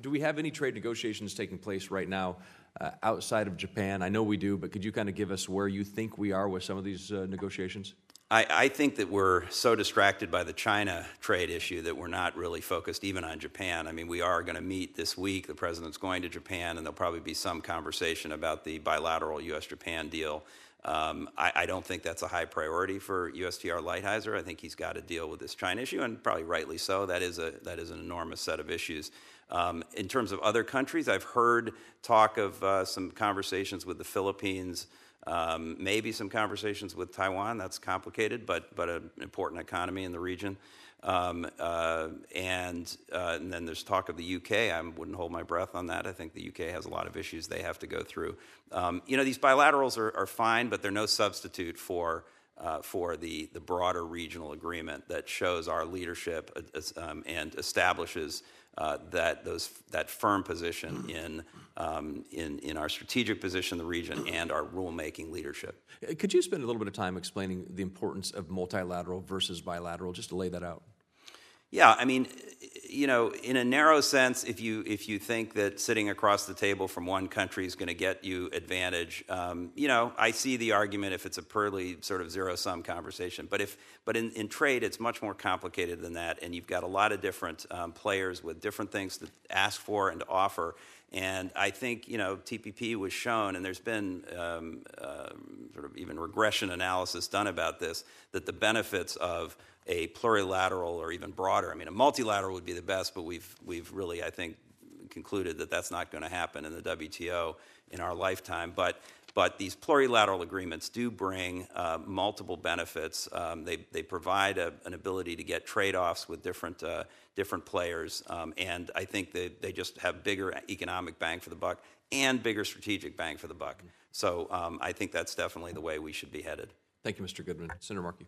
[SPEAKER 1] do we have any trade negotiations taking place right now uh, outside of Japan? I know we do, but could you kind of give us where you think we are with some of these uh, negotiations?
[SPEAKER 4] I, I, think that we're so distracted by the China trade issue that we're not really focused even on Japan. I mean, we are going to meet this week. The president's going to Japan, and there'll probably be some conversation about the bilateral U.S. Japan deal um, I, I, don't think that's a high priority for USTR Lighthizer. I think he's got to deal with this China issue, and probably rightly so. That is a that is an enormous set of issues. Um, in terms of other countries, I've heard talk of uh, some conversations with the Philippines, um, maybe some conversations with Taiwan. That's complicated, but but an important economy in the region. Um, uh, and, uh, and, then there's talk of the UK. I wouldn't hold my breath on that. I think the UK has a lot of issues they have to go through. Um, you know, these bilaterals are, are, fine, but they're no substitute for. Uh, for the, the broader regional agreement that shows our leadership uh, um, and establishes uh, that those that firm position in, um, in in our strategic position in the region and our rulemaking leadership.
[SPEAKER 1] Could you spend a little bit of time explaining the importance of multilateral versus bilateral, just to lay that out?
[SPEAKER 4] Yeah, I mean, you know, in a narrow sense, if you if you think that sitting across the table from one country is going to get you advantage, um, you know, I see the argument if it's a purely sort of zero sum conversation. But if but in, in trade, it's much more complicated than that, and you've got a lot of different um, players with different things to ask for and to offer. And I think you know TPP was shown, and there's been um, uh, sort of even regression analysis done about this that the benefits of a plurilateral or even broader. I mean, a multilateral would be the best, but we've we've really, I think, concluded that that's not going to happen in the WTO in our lifetime. But but these plurilateral agreements do bring uh, multiple benefits. Um, they they provide a, an ability to get trade-offs with different uh, different players, um, and I think they they just have bigger economic bang for the buck and bigger strategic bang for the buck. So um, I think that's definitely the way we should be headed.
[SPEAKER 1] Thank you, Mr. Goodman. Senator Markey.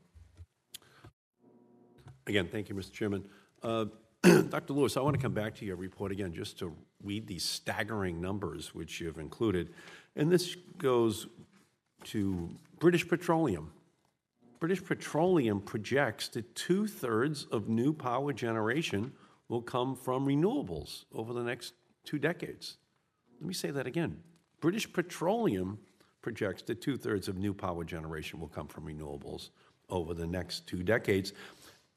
[SPEAKER 2] Again, thank you, Mr. Chairman. Uh, Dr. Lewis, I want to come back to your report again just to read these staggering numbers which you've included. And this goes to British Petroleum. British Petroleum projects that two thirds of new power generation will come from renewables over the next two decades. Let me say that again. British Petroleum projects that two thirds of new power generation will come from renewables over the next two decades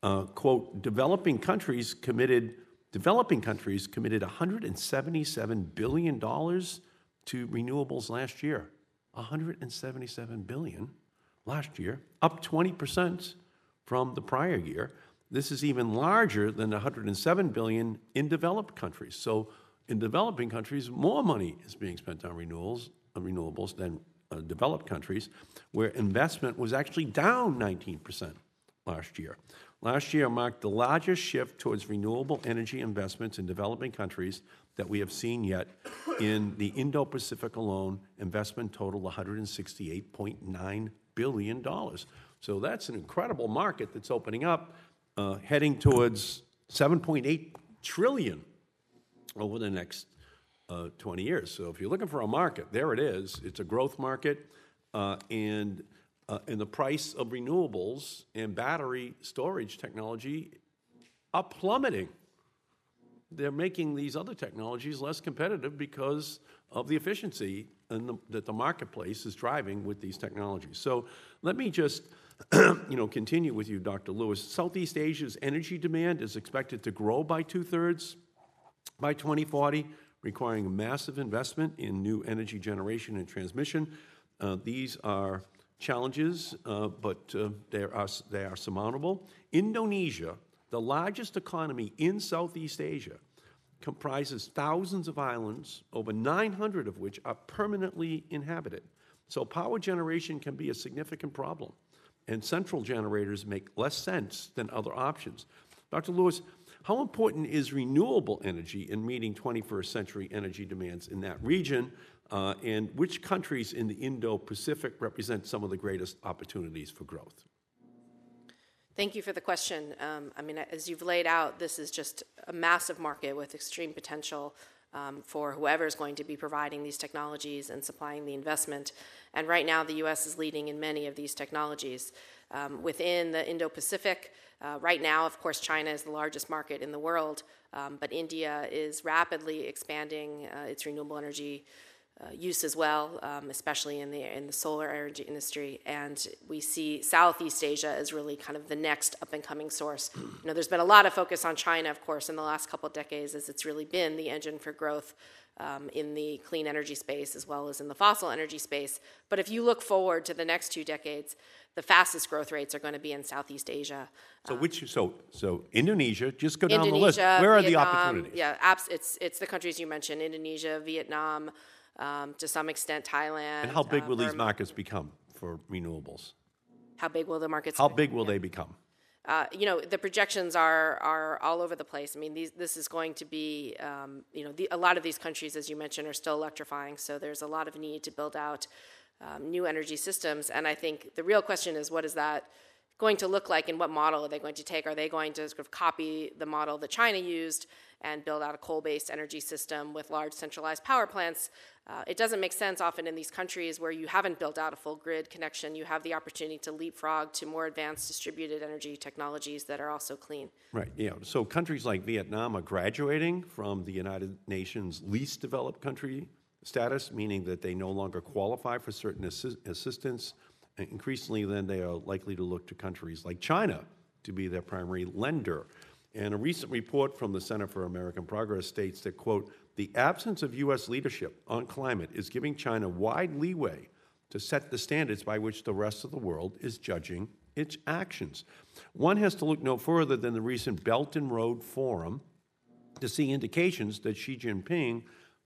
[SPEAKER 2] uh, quote, developing countries committed, developing countries committed 177 billion dollars to renewables last year. 177 billion last year, up 20% from the prior year. This is even larger than 107 billion in developed countries. So in developing countries, more money is being spent on renewables, on renewables than uh, developed countries, where investment was actually down 19% last year. Last year marked the largest shift towards renewable energy investments in developing countries that we have seen yet. In the Indo Pacific alone, investment totaled $168.9 billion. So that's an incredible market that's opening up, uh, heading towards 7.8 trillion over the next uh, 20 years. So if you're looking for a market, there it is. It's a growth market, uh, and uh, and the price of renewables and battery storage technology are plummeting. they're making these other technologies less competitive because of the efficiency the, that the marketplace is driving with these technologies. So let me just you know, continue with you, Dr. Lewis. Southeast Asia's energy demand is expected to grow by two thirds by 2040, requiring massive investment in new energy generation and transmission. Uh, these are challenges, uh, but uh, they, are, they are surmountable. Indonesia, the largest economy in Southeast Asia, comprises thousands of islands, over 900 of which are permanently inhabited. So power generation can be a significant problem, and central generators make less sense than other options. Dr. Lewis, how important is renewable energy in meeting 21st century energy demands in that region? Uh, and which countries in the Indo Pacific represent some of the greatest opportunities for growth?
[SPEAKER 5] Thank you for the question. Um, I mean, as you've laid out, this is just a massive market with extreme potential um, for whoever is going to be providing these technologies and supplying the investment. And right now, the U.S. is leading in many of these technologies. Um, within the Indo Pacific, uh, right now, of course, China is the largest market in the world, um, but India is rapidly expanding uh, its renewable energy uh, use as well, um, especially in the in the solar energy industry. And we see Southeast Asia as really kind of the next up and coming source. You know, there's been a lot of focus on China, of course, in the last couple of decades, as it's really been the engine for growth. Um, in the clean energy space as well as in the fossil energy space. But if you look forward to the next two decades, the fastest growth rates are going to be in Southeast Asia.
[SPEAKER 2] So which so so Indonesia, just go down Indonesia, the list. Where
[SPEAKER 5] Vietnam,
[SPEAKER 2] are the opportunities?
[SPEAKER 5] Yeah, abs- it's it's the countries you mentioned: Indonesia, Vietnam, um, to some extent Thailand.
[SPEAKER 2] And how big uh, will these markets become for renewables?
[SPEAKER 5] How big will the markets?
[SPEAKER 2] How big will yeah. they become?
[SPEAKER 5] Uh, you know, the projections are are all over the place. I mean, these, this is going to be, um, you know, the, a lot of these countries, as you mentioned, are still electrifying. So there's a lot of need to build out um, new energy systems. And I think the real question is, what is that going to look like, and what model are they going to take? Are they going to sort of copy the model that China used and build out a coal-based energy system with large centralized power plants? Uh, it doesn't make sense often in these countries where you haven't built out a full grid connection. You have the opportunity to leapfrog to more advanced distributed energy technologies that are also clean.
[SPEAKER 2] Right. Yeah. So countries like Vietnam are graduating from the United Nations least developed country status, meaning that they no longer qualify for certain assistance. Increasingly, then they are likely to look to countries like China to be their primary lender. And a recent report from the Center for American Progress states that, quote, the absence of U.S. leadership on climate is giving China wide leeway to set the standards by which the rest of the world is judging its actions. One has to look no further than the recent Belt and Road Forum to see indications that Xi Jinping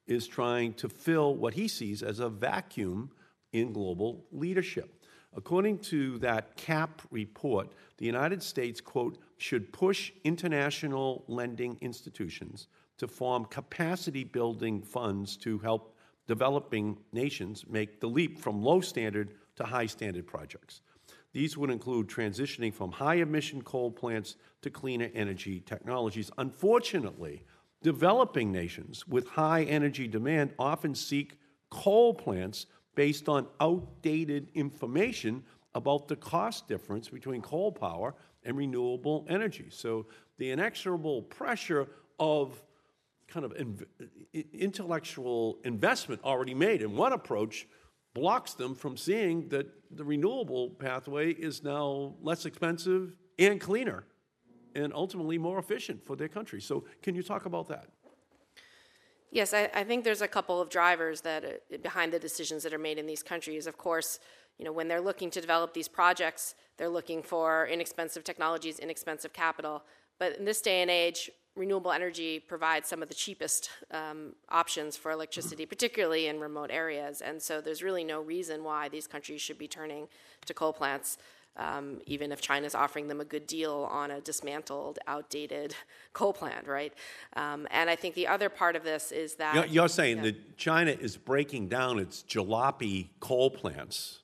[SPEAKER 2] is trying to fill what he sees as a vacuum in global leadership. According to that CAP report, the United States, quote, should push international lending institutions to form capacity building funds to help developing nations make the leap from low standard to high standard projects. These would include transitioning from high emission coal plants to cleaner energy technologies. Unfortunately, developing nations with high energy demand often seek coal plants based on outdated information about the cost difference between coal power and renewable energy. So the inexorable pressure of kind of in, intellectual investment already made in one approach blocks them from seeing that the renewable pathway is now less expensive and cleaner and ultimately more efficient for their country. So, can you talk about that?
[SPEAKER 5] Yes, I, I think there's a couple of drivers that uh, behind the decisions that are made in these countries. Of course, you know when they're looking to develop these projects, they're looking for inexpensive technologies, inexpensive capital. But in this day and age, renewable energy provides some of the cheapest um, options for electricity, particularly in remote areas. And so there's really no reason why these countries should be turning to coal plants, um, even if China's offering them a good deal on a dismantled, outdated coal plant, right? Um, and I think the other part of this is that.
[SPEAKER 2] You're, you're saying yeah. that China is breaking down its jalopy coal plants,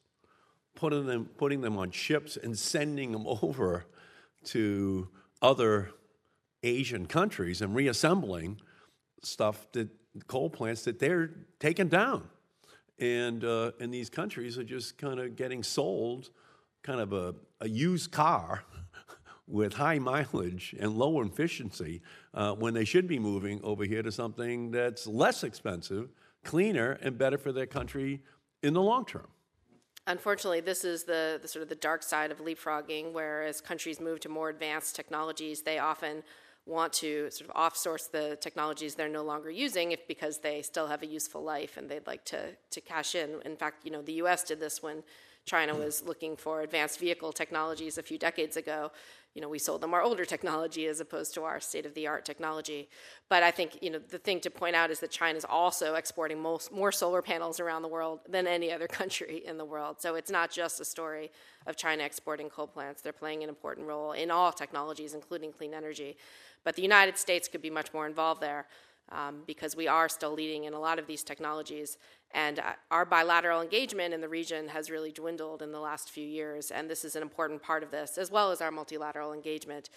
[SPEAKER 2] putting them, putting them on ships, and sending them over to other Asian countries and reassembling stuff that coal plants that they're taking down. And, uh, and these countries are just kind of getting sold kind of a, a used car with high mileage and lower efficiency uh, when they should be moving over here to something that's less expensive, cleaner, and better for their country in the long term.
[SPEAKER 5] Unfortunately, this is the, the sort of the dark side of leapfrogging, where as countries move to more advanced technologies, they often want to sort of off-source the technologies they're no longer using if because they still have a useful life and they'd like to to cash in. In fact, you know, the U.S. did this when China mm. was looking for advanced vehicle technologies a few decades ago. You know, we sold them our older technology as opposed to our state-of-the-art technology. But I think you know the thing to point out is that China is also exporting most, more solar panels around the world than any other country in the world. So it's not just a story of China exporting coal plants. They're playing an important role in all technologies, including clean energy. But the United States could be much more involved there um, because we are still leading in a lot of these technologies. And uh, our bilateral engagement in the region has really dwindled in the last few years, and this is an important part of this, as well as our multilateral engagement.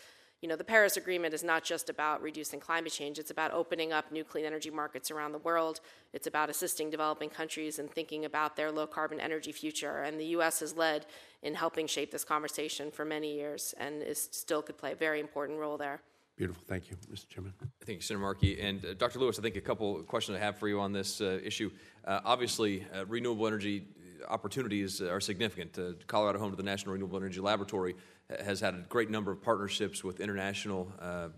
[SPEAKER 5] You know, the Paris Agreement is not just about reducing climate change, it's about opening up new clean energy markets around the world. It's about assisting developing countries and thinking about their low carbon energy future. And the U.S. has led in helping shape this conversation for many years and is, still could play a very important role there.
[SPEAKER 2] Beautiful. Thank you, Mr. Chairman.
[SPEAKER 1] Thank you, Senator Markey. And uh, Dr. Lewis, I think a couple questions I have for you on this uh, issue. Uh, obviously, uh, renewable energy opportunities are significant. Uh, Colorado, home to the National Renewable Energy Laboratory, has had a great number of partnerships with international uh,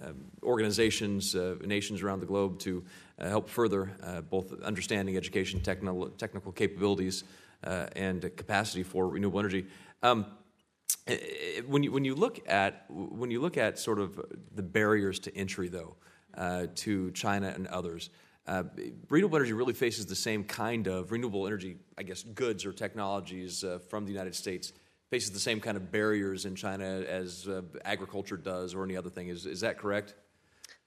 [SPEAKER 1] um, organizations, nations around the globe to help further both understanding, education, technical, technical capabilities, and capacity for renewable energy. Um, when you when you look at when you look at sort of the barriers to entry though uh, to China and others, uh, renewable energy really faces the same kind of renewable energy, I guess, goods or technologies uh, from the United States faces the same kind of barriers in China as uh, agriculture does or any other thing. Is is that correct?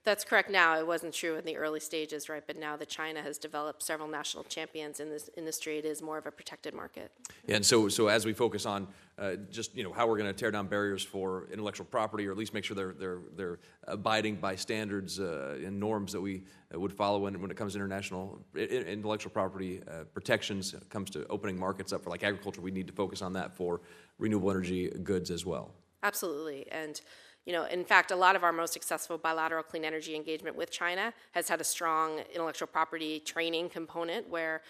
[SPEAKER 5] That's correct now. It wasn't true in the early stages, right? But now that China has developed several national champions in this industry, it is more of a protected market.
[SPEAKER 1] Yeah, and so, so as we focus on uh, just you know how we're going to tear down barriers for intellectual property, or at least make sure they're they're they're abiding by standards uh, and norms that we uh, would follow when, when it comes to international intellectual property uh, protections. When it comes to opening markets up for like agriculture, we need to focus on that for renewable energy goods as well.
[SPEAKER 5] Absolutely, and you know, in fact, a lot of our most successful bilateral clean energy engagement with China has had a strong intellectual property training component where,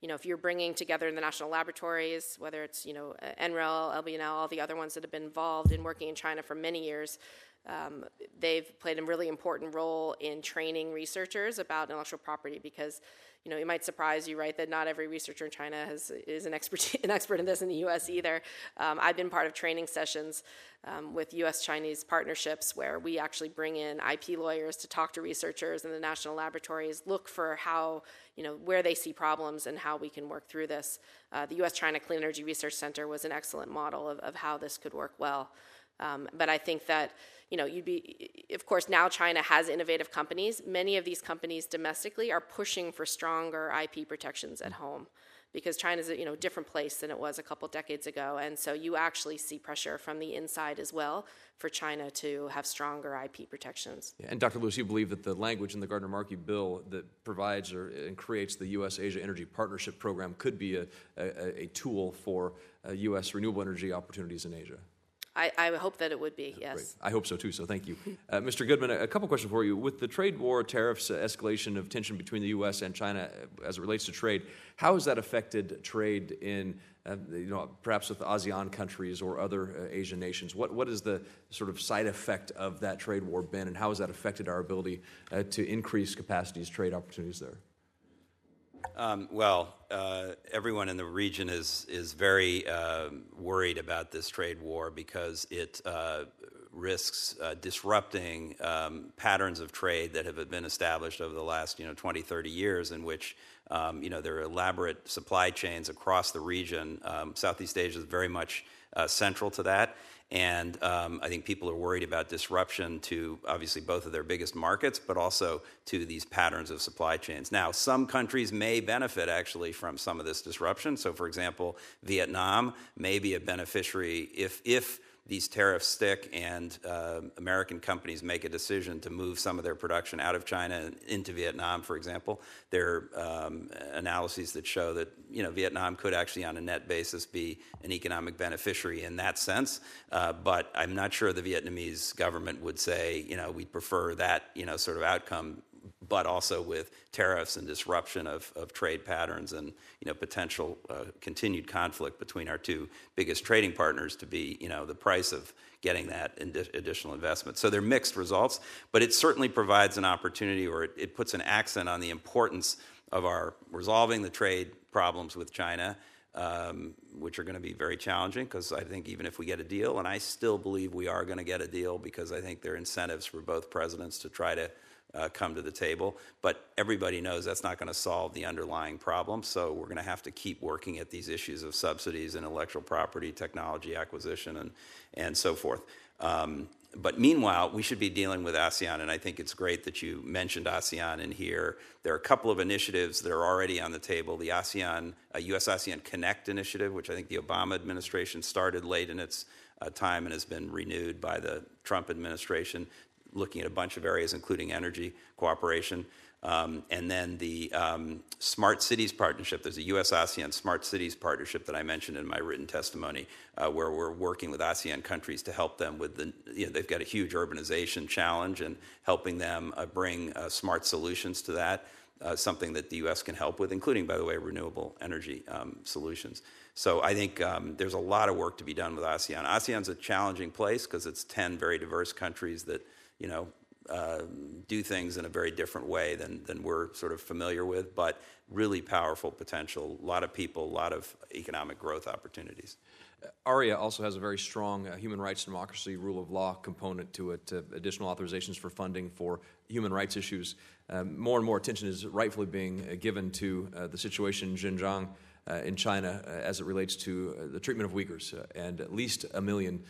[SPEAKER 5] you know, if you're bringing together the national laboratories, whether it's, you know, NREL, LBNL, all the other ones that have been involved in working in China for many years, um, they've played a really important role in training researchers about intellectual property because you know, it might surprise you, right, that not every researcher in China has, is an expert, an expert in this in the U.S. either. Um, I've been part of training sessions um, with U.S.-Chinese partnerships where we actually bring in IP lawyers to talk to researchers in the national laboratories, look for how, you know, where they see problems and how we can work through this. Uh, the U.S.-China Clean Energy Research Center was an excellent model of, of how this could work well. Um, but I think that you know, you'd be, of course, now China has innovative companies. Many of these companies domestically are pushing for stronger IP protections at home because China's a you know different place than it was a couple decades ago, and so you actually see pressure from the inside as well for China to have stronger IP protections.
[SPEAKER 1] Yeah, and Dr. Lewis, you believe that the language in the Gardner Markey bill that provides or and creates the U.S. Asia Energy Partnership Program could be a, a, a tool for uh, U.S. renewable energy opportunities in Asia.
[SPEAKER 5] I, I hope that it would be, yes.
[SPEAKER 1] Great. I hope so too, so thank you. Uh, Mr. Goodman, a, a couple questions for you. With the trade war, tariffs, uh, escalation of tension between the U.S. and China uh, as it relates to trade, how has that affected trade in, uh, you know, perhaps with ASEAN countries or other uh, Asian nations? What, what is the sort of side effect of that trade war been, and how has that affected our ability uh, to increase capacities, trade opportunities there?
[SPEAKER 4] Um, well, uh, everyone in the region is is very uh, worried about this trade war because it uh, risks uh, disrupting um, patterns of trade that have been established over the last you know 20, 30 years, in which um, you know there are elaborate supply chains across the region. Um, Southeast Asia is very much uh, central to that. And um, I think people are worried about disruption to obviously both of their biggest markets, but also to these patterns of supply chains. Now, some countries may benefit actually from some of this disruption. So, for example, Vietnam may be a beneficiary if, if these tariffs stick and uh, American companies make a decision to move some of their production out of China and into Vietnam, for example, there are um, analyses that show that you know Vietnam could actually, on a net basis, be an economic beneficiary in that sense. Uh, but I'm not sure the Vietnamese government would say, you know, we prefer that you know sort of outcome but also with tariffs and disruption of, of trade patterns and you know potential uh, continued conflict between our two biggest trading partners to be you know the price of getting that additional investment. So they're mixed results, but it certainly provides an opportunity or it, it puts an accent on the importance of our resolving the trade problems with China. Um, which are going to be very challenging because I think even if we get a deal, and I still believe we are going to get a deal because I think there are incentives for both presidents to try to uh, come to the table. But everybody knows that's not going to solve the underlying problem. So we're going to have to keep working at these issues of subsidies, intellectual property, technology acquisition, and, and so forth. Um, but meanwhile, we should be dealing with ASEAN, and I think it's great that you mentioned ASEAN in here. There are a couple of initiatives that are already on the table. The ASEAN, uh, U.S. ASEAN Connect initiative, which I think the Obama administration started late in its uh, time and has been renewed by the Trump administration looking at a bunch of areas, including energy cooperation. Um, and then the um, Smart Cities Partnership. There's a US ASEAN Smart Cities Partnership that I mentioned in my written testimony, uh, where we're working with ASEAN countries to help them with the, you know, they've got a huge urbanization challenge and helping them uh, bring uh, smart solutions to that. Uh, something that the U.S. can help with, including, by the way, renewable energy um, solutions. So I think um, there's a lot of work to be done with ASEAN. ASEAN's a challenging place because it's 10 very diverse countries that you know, uh, do things in a very different way than, than we're sort of familiar with, but really powerful potential, a lot of people, a lot of economic growth opportunities.
[SPEAKER 1] ARIA also has a very strong uh, human rights, democracy, rule of law component to it, uh, additional authorizations for funding for human rights issues. Um, more and more attention is rightfully being uh, given to uh, the situation in Xinjiang uh, in China as it relates to the treatment of Uyghurs, and at least a million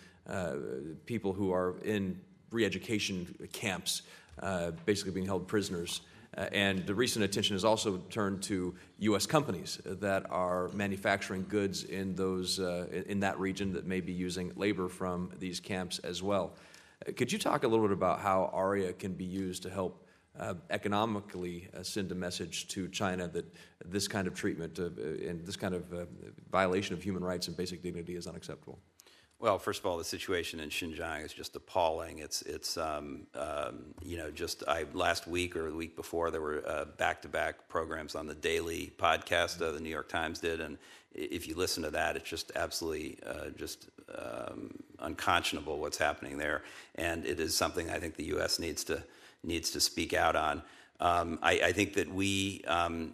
[SPEAKER 1] people who are in re-education camps, uh, basically being held prisoners. Uh, and the recent attention has also turned to U.S. companies that are manufacturing goods in those uh, in that region that may be using labor from these camps as well. Uh, could you talk a little bit about how ARIA can be used to help uh, economically uh, send a message to China that this kind of treatment and this kind of violation of human rights and basic dignity is unacceptable?
[SPEAKER 4] Well, first of all, the situation in Xinjiang is just appalling. It's, it's um, um, you know, just I, last week or the week before, there were uh, back-to-back programs on the daily podcast uh, the New York Times did, and if you listen to that, it's just absolutely uh, just um, unconscionable what's happening there, and it is something I think the U.S. needs to needs to speak out on. Um, I, I, think that we, um,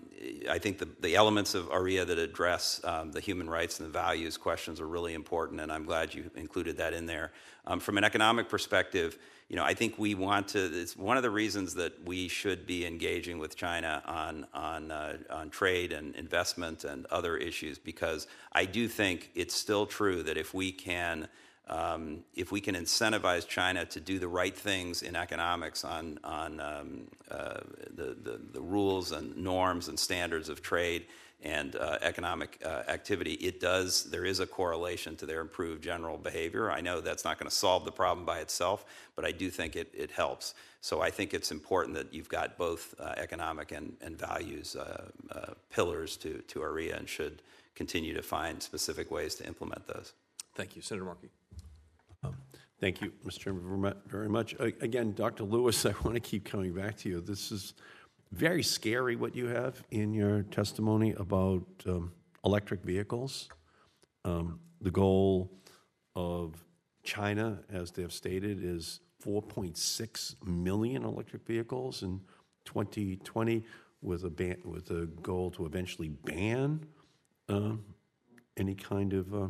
[SPEAKER 4] I think the, the, elements of ARIA that address um, the human rights and the values questions are really important, and I'm glad you included that in there. Um, from an economic perspective, you know, I think we want to. It's one of the reasons that we should be engaging with China on on uh, on trade and investment and other issues because I do think it's still true that if we can um, if we can incentivize China to do the right things in economics on, on um, uh, the, the, the, rules and norms and standards of trade and uh, economic uh, activity, it does, there is a correlation to their improved general behavior. I know that's not going to solve the problem by itself, but I do think it, it helps. So I think it's important that you've got both uh, economic and, and values uh, uh, pillars to, to ARIA and should continue to find specific ways to implement those.
[SPEAKER 1] Thank you. Senator Markey.
[SPEAKER 2] Thank you, Mr. Chairman, very much. Again, Dr. Lewis, I want to keep coming back to you. This is very scary what you have in your testimony about um, electric vehicles. Um, the goal of China, as they have stated, is 4.6 million electric vehicles in 2020, with a ban- with a goal to eventually ban uh, any kind of uh,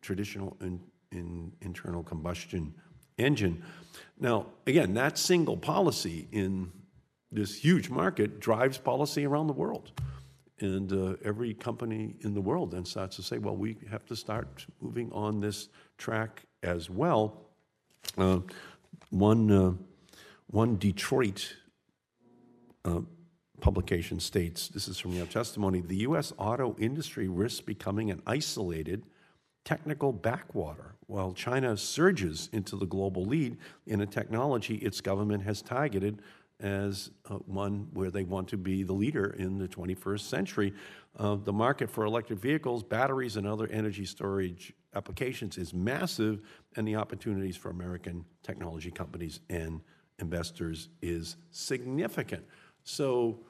[SPEAKER 2] traditional and in internal combustion engine. Now, again, that single policy in this huge market drives policy around the world. And uh, every company in the world then starts to say, well, we have to start moving on this track as well. Uh, one, uh, one Detroit uh, publication states this is from your testimony the U.S. auto industry risks becoming an isolated technical backwater. While China surges into the global lead in a technology its government has targeted as uh, one where they want to be the leader in the 21st century. Uh, the market for electric vehicles, batteries, and other energy storage applications is massive, and the opportunities for American technology companies and investors is significant. So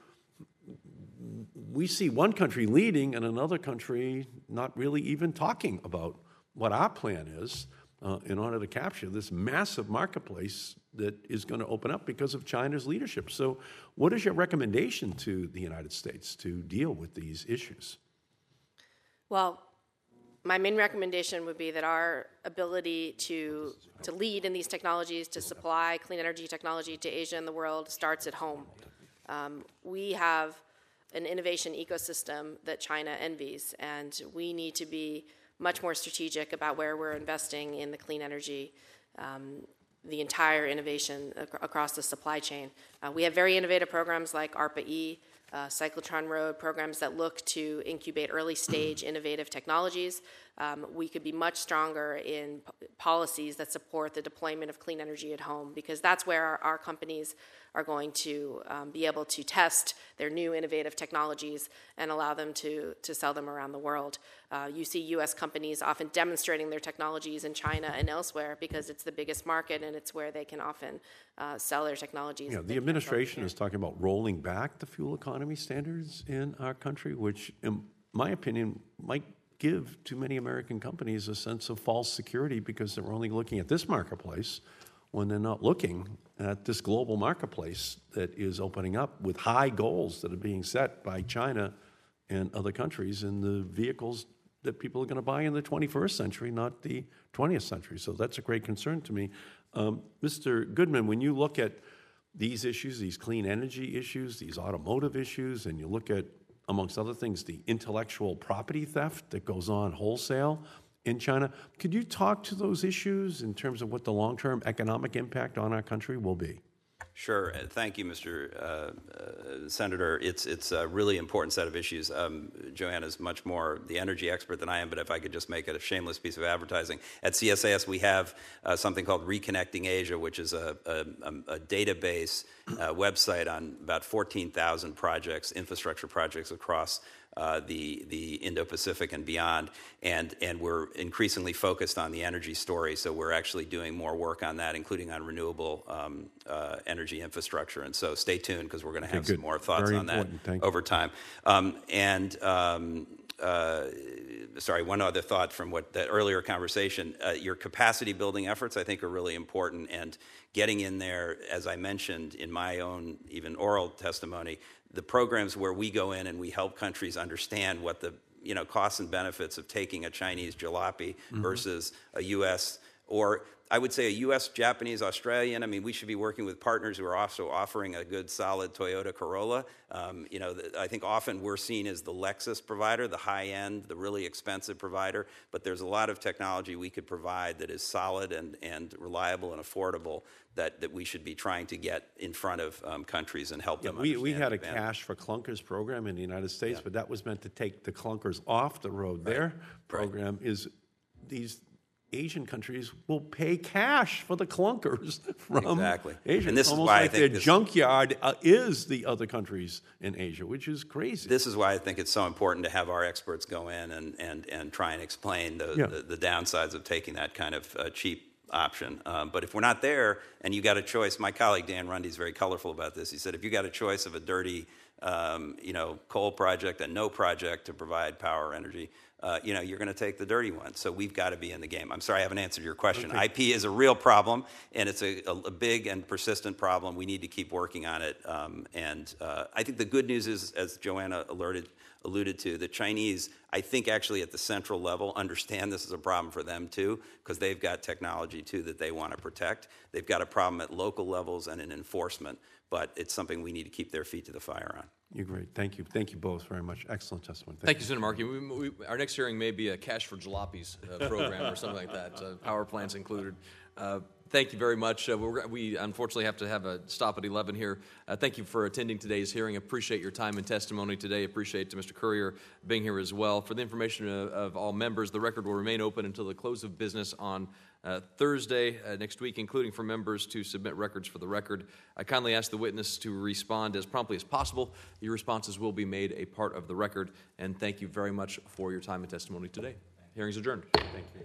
[SPEAKER 2] we see one country leading and another country not really even talking about what our plan is uh, in order to capture this massive marketplace that is going to open up because of China's leadership. So, what is your recommendation to the United States to deal with these issues?
[SPEAKER 5] Well, my main recommendation would be that our ability to, to lead in these technologies, to supply clean energy technology to Asia and the world, starts at home. Um, we have an innovation ecosystem that China envies, and we need to be much more strategic about where we're investing in the clean energy, um, the entire innovation ac- across the supply chain. Uh, we have very innovative programs like ARPA E, uh, Cyclotron Road, programs that look to incubate early stage innovative technologies. Um, we could be much stronger in p- policies that support the deployment of clean energy at home because that's where our, our companies are going to um, be able to test their new innovative technologies and allow them to, to sell them around the world. Uh, you see US companies often demonstrating their technologies in China and elsewhere because it's the biggest market and it's where they can often uh, sell their technologies.
[SPEAKER 2] Know, the administration is talking about rolling back the fuel economy standards in our country, which, in my opinion, might give too many American companies a sense of false security because they're only looking at this marketplace when they're not looking at this global marketplace that is opening up with high goals that are being set by China and other countries in the vehicles that people are going to buy in the 21st century, not the 20th century. So that's a great concern to me. Um, Mr. Goodman, when you look at these issues, these clean energy issues, these automotive issues, and you look at, amongst other things, the intellectual property theft that goes on wholesale, in China. Could you talk to those issues in terms of what the long term economic impact on our country will be?
[SPEAKER 4] Sure. Uh, thank you, Mr. Uh, uh, Senator. It's it's a really important set of issues. Um, is much more the energy expert than I am, but if I could just make it a shameless piece of advertising, at CSIS we have uh, something called Reconnecting Asia, which is a, a, a database uh, website on about 14,000 projects, infrastructure projects across uh, the the Indo-Pacific and beyond, and and we're increasingly focused on the energy story. So we're actually doing more work on that, including on renewable um, uh, energy infrastructure. And so stay tuned because we're going to have
[SPEAKER 2] okay,
[SPEAKER 4] some more thoughts
[SPEAKER 2] Very
[SPEAKER 4] on that over time. Um, and um, uh, sorry, one other thought from what that earlier conversation. Uh, your capacity building efforts, I think, are really important, and getting in there, as I mentioned in my own even oral testimony, the programs where we go in and we help countries understand what the you know costs and benefits of taking a Chinese jalopy mm-hmm. versus a U.S. or I would say a U.S., Japanese, Australian. I mean, we should be working with partners who are also offering a good, solid Toyota Corolla. Um, you know, I think often we're seen as the Lexus provider, the high end, the really expensive provider. But there's a lot of technology we could provide that is solid and, and reliable and affordable that, that we should be trying to get in front of um, countries and help
[SPEAKER 2] yeah,
[SPEAKER 4] them.
[SPEAKER 2] We, we had a
[SPEAKER 4] advantage.
[SPEAKER 2] cash for clunkers program in the United States,
[SPEAKER 4] yeah.
[SPEAKER 2] but that was meant to take the clunkers off the road. Right. Their program right. is these Asian countries will pay cash for the clunkers from
[SPEAKER 4] exactly.
[SPEAKER 2] Asia.
[SPEAKER 4] And this
[SPEAKER 2] Almost
[SPEAKER 4] is why
[SPEAKER 2] like
[SPEAKER 4] I think
[SPEAKER 2] their junkyard uh, is the other countries in Asia, which is crazy.
[SPEAKER 4] This is why I think it's so important to have our experts go in and, and, and try and explain the, yeah. the, the, downsides of taking that kind of uh, cheap option. Um, but if we're not there and you got a choice, my colleague Dan Runde is very colorful about this. He said, if you got a choice of a dirty um, you know, coal project and no project to provide power energy, uh, you know, you're going to take the dirty one. So we've got to be in the game. I'm sorry I haven't answered your question. Okay. IP is a real problem, and it's a, a, big and persistent problem. We need to keep working on it. Um, and uh, I think the good news is, as Joanna alerted, alluded to, the Chinese, I think actually at the central level, understand this is a problem for them too, because they've got technology too that they want to protect. They've got a problem at local levels and in enforcement, but it's something we need to keep their feet to the fire on.
[SPEAKER 2] You're great. Thank you. Thank you both very much. Excellent testimony.
[SPEAKER 1] Thank, Thank you, Senator Markey. We, we, our next hearing may be a cash for jalopies uh, program or something like that, uh, power plants included. Uh, Thank you very much. Uh, we're, we unfortunately have to have a stop at 11 here. Uh, thank you for attending today's hearing. Appreciate your time and testimony today. Appreciate to Mr. Currier being here as well. For the information of, of all members, the record will remain open until the close of business on uh, Thursday uh, next week, including for members to submit records for the record. I kindly ask the witness to respond as promptly as possible. Your responses will be made a part of the record. And thank you very much for your time and testimony today. Hearing's adjourned. Thank you.